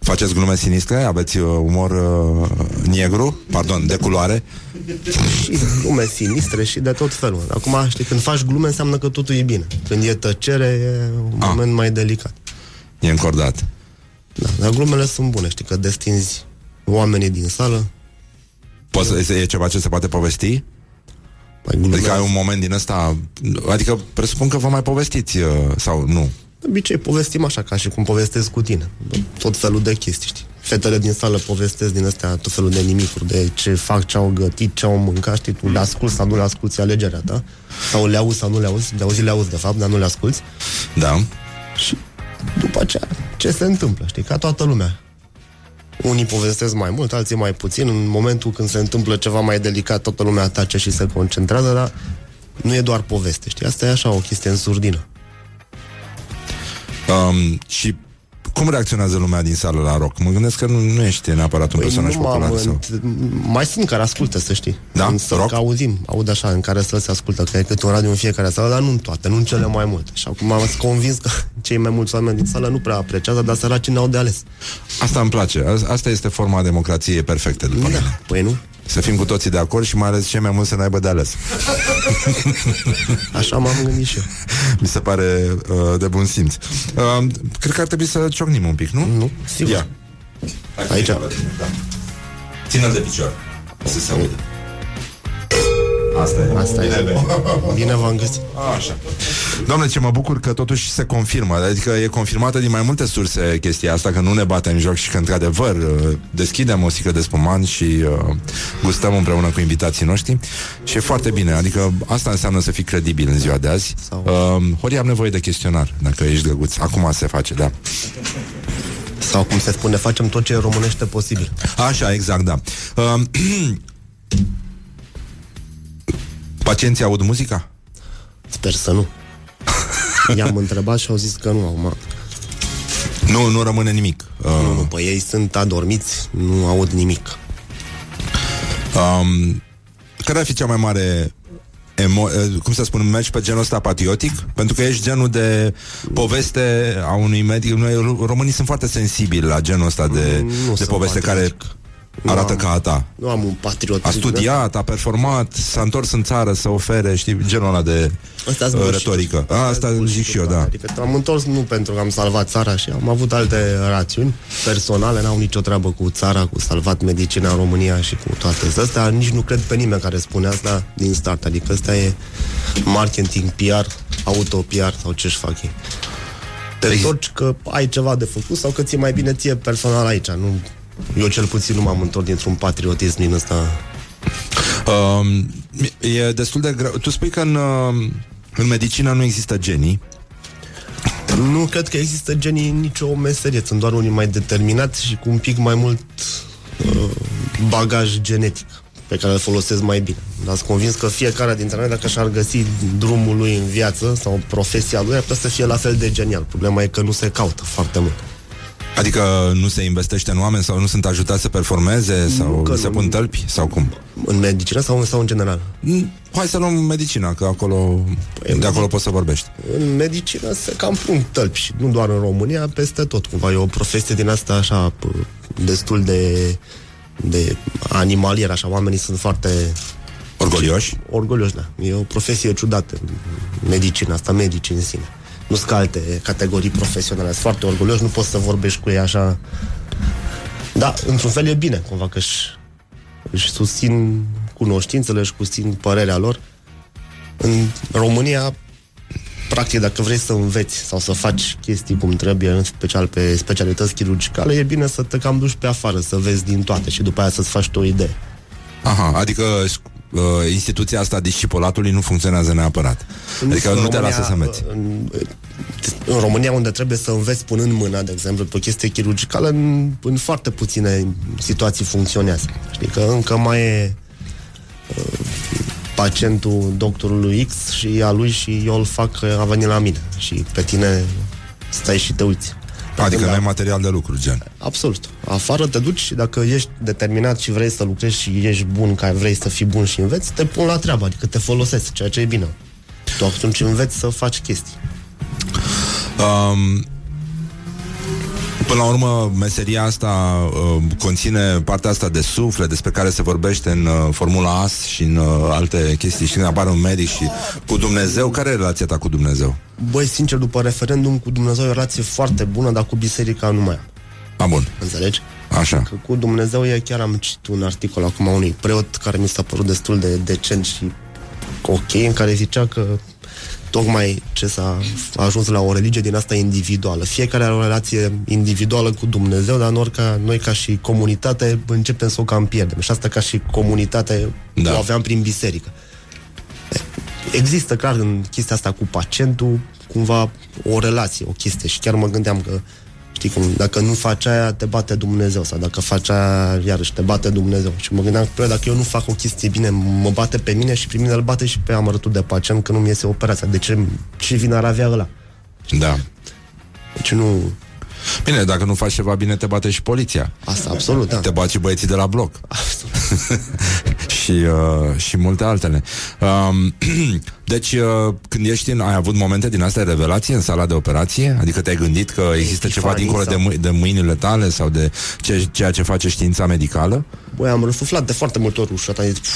Faceți glume sinistre? Aveți uh, umor uh, negru? Pardon, de culoare? Și glume sinistre și de tot felul. Acum, știi, când faci glume înseamnă că totul e bine. Când e tăcere, e un Ah. moment mai delicat. E încordat. Da, dar glumele sunt bune, știi, că destinzi oamenii din sală. Poți, să- e ceva ce se poate povesti? Mai glumele, Adică ai un moment din ăsta... Adică presupun că vă mai povestiți uh, sau nu? De obicei povestim așa, ca și cum povestesc cu tine. Tot felul de chestii, știi. Fetele din sală povestesc din astea tot felul de nimicuri, de ce fac, ce au gătit, ce au mâncat, știi, tu le asculti sau nu le asculti, e alegerea ta. Sau le auzi sau nu le auzi, le auzi, le auzi de fapt, dar nu le asculti. Da. Și după aceea, ce se întâmplă, știi, ca toată lumea. Unii povestesc mai mult, alții mai puțin. În momentul când se întâmplă ceva mai delicat, toată lumea tace și se concentrează, dar nu e doar poveste, știi? Asta e așa o chestie în surdină. Um, și cum reacționează lumea din sală la rock? Mă gândesc că nu, nu ești neapărat un personaj Păi nu m-am popular. Sau... înt- Mai sunt care ascultă, să știi. Da? În să Rock? că auzim, aud așa, în care să se ascultă, că e câte un radio în fiecare sală, dar nu în toate, nu în cele mai multe. Și acum am convins că cei mai mulți oameni din sală nu prea apreciază, dar săracii n-au de ales. Asta îmi place. A- Asta este forma democrației perfecte, după mine. Da, păi nu? Să fim cu toții de acord și mai ales cei mai mulți să n-aibă de ales. Așa m-am gândit și eu. Mi se pare uh, de bun simț. Uh, cred că ar trebui să ciocnim un pic, nu? Nu, sigur. Ia. Aici. Da. Ține-l de picior. Să se audă. Asta e. Asta e. Bine, Bine v-am găsit. Așa. Doamne, ce mă bucur că totuși se confirmă, adică e confirmată din mai multe surse chestia asta, că nu ne batem joc și că într-adevăr uh, deschidem o sticlă de spumant și uh, gustăm împreună cu invitații noștri și e foarte bine, adică asta înseamnă să fii credibil în ziua de azi. Sau- Uh, Hori, am nevoie de chestionar, dacă ești drăguț. Acum se face, da. Sau cum se spune, facem tot ce e românește posibil. Așa, exact, da. Uh, pacienții aud muzica? Sper să nu. I-am întrebat și au zis că nu acum. Nu, nu rămâne nimic. Uh, Nu, nu, pe ei sunt adormiți, nu aud nimic. Um, care ar fi cea mai mare emo- uh, cum să spun, mergi pe genul ăsta patriotic? Pentru că ești genul de poveste a unui medic. Noi, ro- românii sunt foarte sensibili la genul ăsta de, Mm, Nu de sunt poveste care patriotic. arată am- ca a ta. Nu am un patriot. A studiat, a performat, s-a întors în țară să ofere, știi, genul ăla de Asta uh, retorică. A, asta zic și eu, da. Adică am întors nu pentru că am salvat țara și am avut alte rațiuni personale, n-au nicio treabă cu țara, cu salvat medicina în România și cu toate astea. Nici nu cred pe nimeni care spune asta din start. Adică asta e marketing, PR, auto-PR sau ce-și fac ei. Te întorci că ai ceva de făcut sau că ți-e mai bine ție personal aici. Nu, eu cel puțin nu m-am întors dintr-un patriotism din ăsta. Um, e destul de greu. Tu spui că în, uh, în medicină nu există genii. Nu cred că există genii în nicio meserie. Sunt doar unii mai determinați și cu un pic mai mult uh, bagaj genetic pe care îl folosesc mai bine. Dar sunt convins că fiecare dintre noi, dacă și-ar găsi drumul lui în viață sau profesia lui, ar putea să fie la fel de genial. Problema e că nu se caută foarte mult. Adică nu se investește în oameni sau nu sunt ajutați să performeze sau că se nu. pun tălpi sau cum? În medicină sau, sau în general? Mm, Hai să luăm medicina, că acolo, Păi, de acolo poți să vorbești. În medicină se cam pun tălpi și nu doar în România, peste tot. Cumva e o profesie din asta așa p- destul de, de animalier, așa. Oamenii sunt foarte Orgolioși? orgolioși, da. E o profesie ciudată, medicina asta, medici în sine. Nu sunt ca alte categorii profesionale, sunt foarte orgolioși, nu poți să vorbești cu ei așa. Da, într-un fel e bine, cumva că își, își susțin cunoștințele, își susțin părerea lor. În România, practic, dacă vrei să înveți sau să faci chestii cum trebuie, în special pe specialități chirurgicale, e bine să te cam duci pe afară, să vezi din toate și după aia să-ți faci tu o idee. Aha, adică uh, instituția asta a discipolatului nu funcționează neapărat. Adică În nu te România, lasă să înveți. În, în România, unde trebuie să înveți punând mâna, de exemplu, pe o chestie chirurgicală, în, în foarte puține situații funcționează. Știi că încă mai e uh, pacientul doctorului X și a lui și eu îl fac că a venit la mine. Și pe tine stai și te uiți. Adică Da. nu ai material de lucru, gen. Absolut. Afară te duci și dacă ești determinat și vrei să lucrezi și ești bun, că vrei să fii bun și înveți, te pun la treabă, adică te folosesc, ceea ce e bine. Tu atunci înveți să faci chestii. Um, Până la urmă, meseria asta uh, conține partea asta de suflet despre care se vorbește în uh, Formula AS și în uh, alte chestii. Și când apare un medic și cu Dumnezeu, care e relația ta cu Dumnezeu? Băi, sincer, după referendum cu Dumnezeu e o relație foarte bună, dar cu biserica nu mai am. A, bun, Înțelegi? așa. Că cu Dumnezeu e chiar am citit un articol acum a unui preot care mi s-a părut destul de decent și ok, în care zicea că tocmai ce s-a a ajuns la o religie din asta individuală. Fiecare are o relație individuală cu Dumnezeu, dar noi ca, noi ca și comunitate începem să o cam pierdem. Și asta ca și comunitate Da. da. o aveam prin biserică. Există clar în chestia asta cu pacientul cumva o relație, o chestie și chiar mă gândeam că știi cum, dacă nu faci aia, te bate Dumnezeu sau dacă faci aia, iarăși te bate Dumnezeu și mă gândeam că dacă eu nu fac o chestie bine, mă bate pe mine și pe mine îl bate și pe amărătul de pacient că nu mi iese operația. De ce, ce vin ar avea ăla? Da. Deci nu... Bine, dacă nu faci ceva bine, te bate și poliția. Asta, absolut, da. Te bat și băieții de la bloc. și, uh, și multe altele. Um, deci, uh, când ești în, ai avut momente din astea de revelație în sala de operație? Adică te-ai gândit că există ceva Epifanii dincolo de, sau- mâ- de mâinile tale sau de ce, ceea ce face știința medicală? Băi, am răsuflat de foarte multe ori ușa, am zis, "Pf,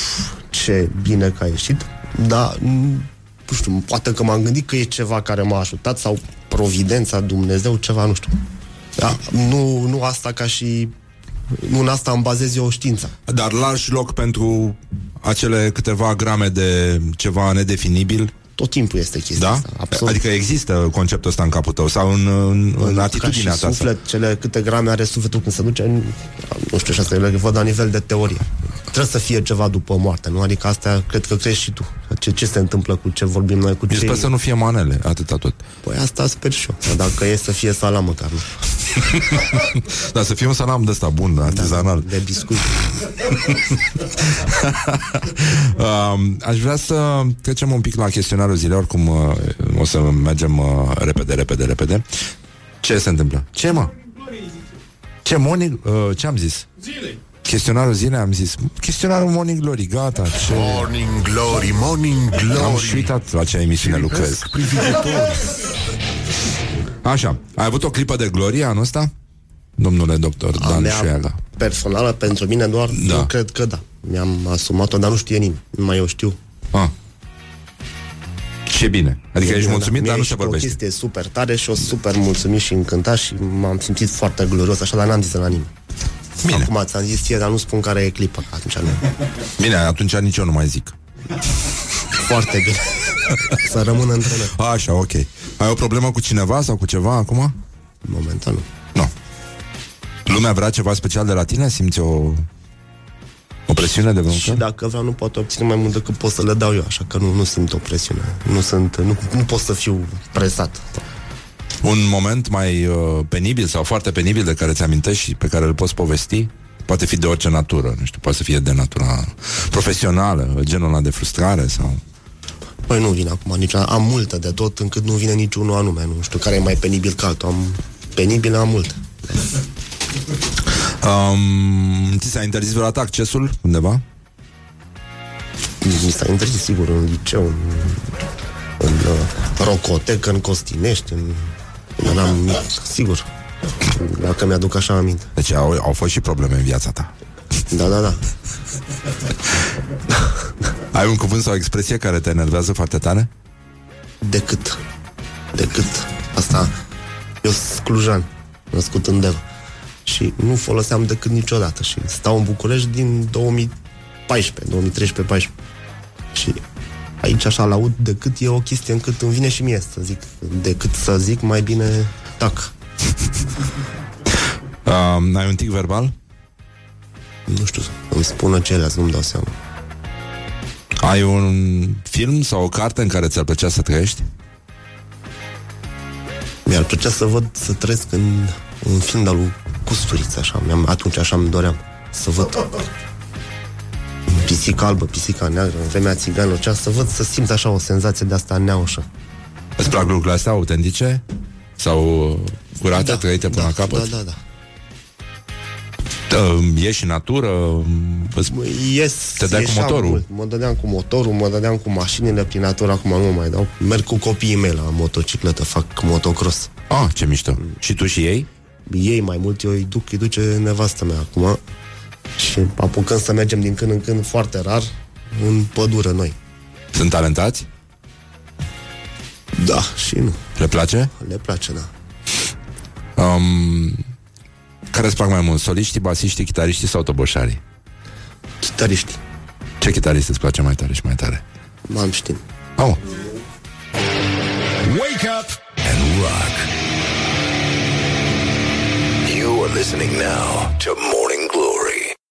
ce bine că ai ieșit, dar n- nu știu, poate că m-am gândit că e ceva care m-a ajutat sau providența, Dumnezeu, ceva, nu știu. Da, nu, nu asta ca și... Nu în asta îmi bazez eu știința. Dar lași loc pentru acele câteva grame de ceva nedefinibil? Tot timpul este chestia Da? asta. Absolut. Adică există conceptul ăsta în capul tău sau în, în, în ca atitudinea și ta? suflet, cele câte grame are sufletul când se duce, nu, nu știu, și asta le văd la nivel de teorie. Trebuie să fie ceva după moarte, nu? Adică asta cred că crezi și tu. Ce, ce se întâmplă cu ce vorbim noi, cu Eu ce... sper să nu fie manele, atâta tot. Păi asta sper și eu. Dar Dacă e să fie salam măcar, nu? Dar să fie un salam de ăsta bun, artizanal. De biscuit. um, aș vrea să trecem un pic la chestionarul zilei, oricum uh, o să mergem uh, repede, repede, repede. Ce se întâmplă? Ce, mă? Ce, morning? Uh, ce am zis? Zilei. Chestionarul zilei am zis Chestionarul Morning Glory, gata ce... Morning Glory, Morning Glory Am și uitat la ce emisiune lucrez Așa, ai avut o clipă de glorie anul ăsta? Domnule doctor A Dan mea Șuiaga personală, pentru mine doar, Da. eu cred că da. Mi-am asumat-o, dar nu știe nimeni. Numai eu știu. ah. Ce bine Adică ești Mie, mulțumit, da. dar nu Mie se e și o vorbește chestie super tare și o super mulțumit și încântat și m-am simțit foarte glorios, așa, dar n-am zis la nimeni. Bine. Acum ți-am zis ție, dar nu spun care e clipa, că atunci nu. Bine, atunci nici eu nu mai zic Foarte bine. Să rămână între noi. Așa, ok Ai o problemă cu cineva sau cu ceva acum? Momentan nu. Nu Lumea vrea ceva special de la tine? Simți o o presiune de vreun Și fel? dacă vreau, nu pot obține mai mult decât pot să le dau eu, așa că nu, nu simt o presiune. Nu, sunt, nu, nu pot să fiu presat. Un moment mai uh, penibil sau foarte penibil de care ți amintești și pe care îl poți povesti? Poate fi de orice natură, nu știu, poate să fie de natura profesională, genul ăla de frustrare sau... Păi nu vine acum nici am multă de tot încât nu vine niciunul anume. Nu știu care e mai penibil ca altul. Am penibil, am multe. Um, ți s-a interzis vreodată accesul undeva? Mi s-a interzis, sigur, în liceu, în, în uh, rocotecă, în Costinești, în... Când eram mic, sigur. Dacă mi-aduc așa aminte. Deci au, au fost și probleme în viața ta. Da, da, da. Ai un cuvânt sau o expresie care te enervează foarte tare? Decât. Decât. Asta. Eu sunt clujan, născut în Deva. Și nu foloseam decât niciodată. Și stau în București din 2014, 2013-14. Și aici așa laud decât e o chestie încât îmi vine și mie să zic. Decât să zic mai bine tac. Um, ai un tic verbal? Nu știu, îmi spună ceilalți, nu-mi dau seama. Ai un film sau o carte în care ți-ar plăcea să trăiești? Mi-ar plăcea să văd, să trăiesc în un film de-al lui Custuriță, așa. Mi-am, atunci așa îmi doream să văd pisica albă, pisica neagră, în vremea țiganilor, cea, să văd, să simt așa o senzație de asta neaușă. Îți plac lucrurile astea autentice? Sau curate, da, trăite până da, la capăt? Da, da, da. Uh, ieși în natură? Îți... Ies, Te dai cu ieșeam motorul? Mult. Mă dădeam cu motorul, mă dădeam cu mașinile prin natură, acum nu mai dau. Merg cu copiii mei la motocicletă, fac motocross. Ah, ce mișto. Și tu și ei? Ei mai mult, eu îi duc, îi duce nevastă mea acum. Și apucăm să mergem din când în când, foarte rar, în pădure noi. Sunt talentați? Da, și nu. Le place? Le place, da. Um, care îți plac mai mult? Soliștii, basiștii, chitariștii sau toboșarii? Chitariști. Ce chitarist îți place mai tare și mai tare? M-am știm. Oh, Wake up and rock. You are listening now to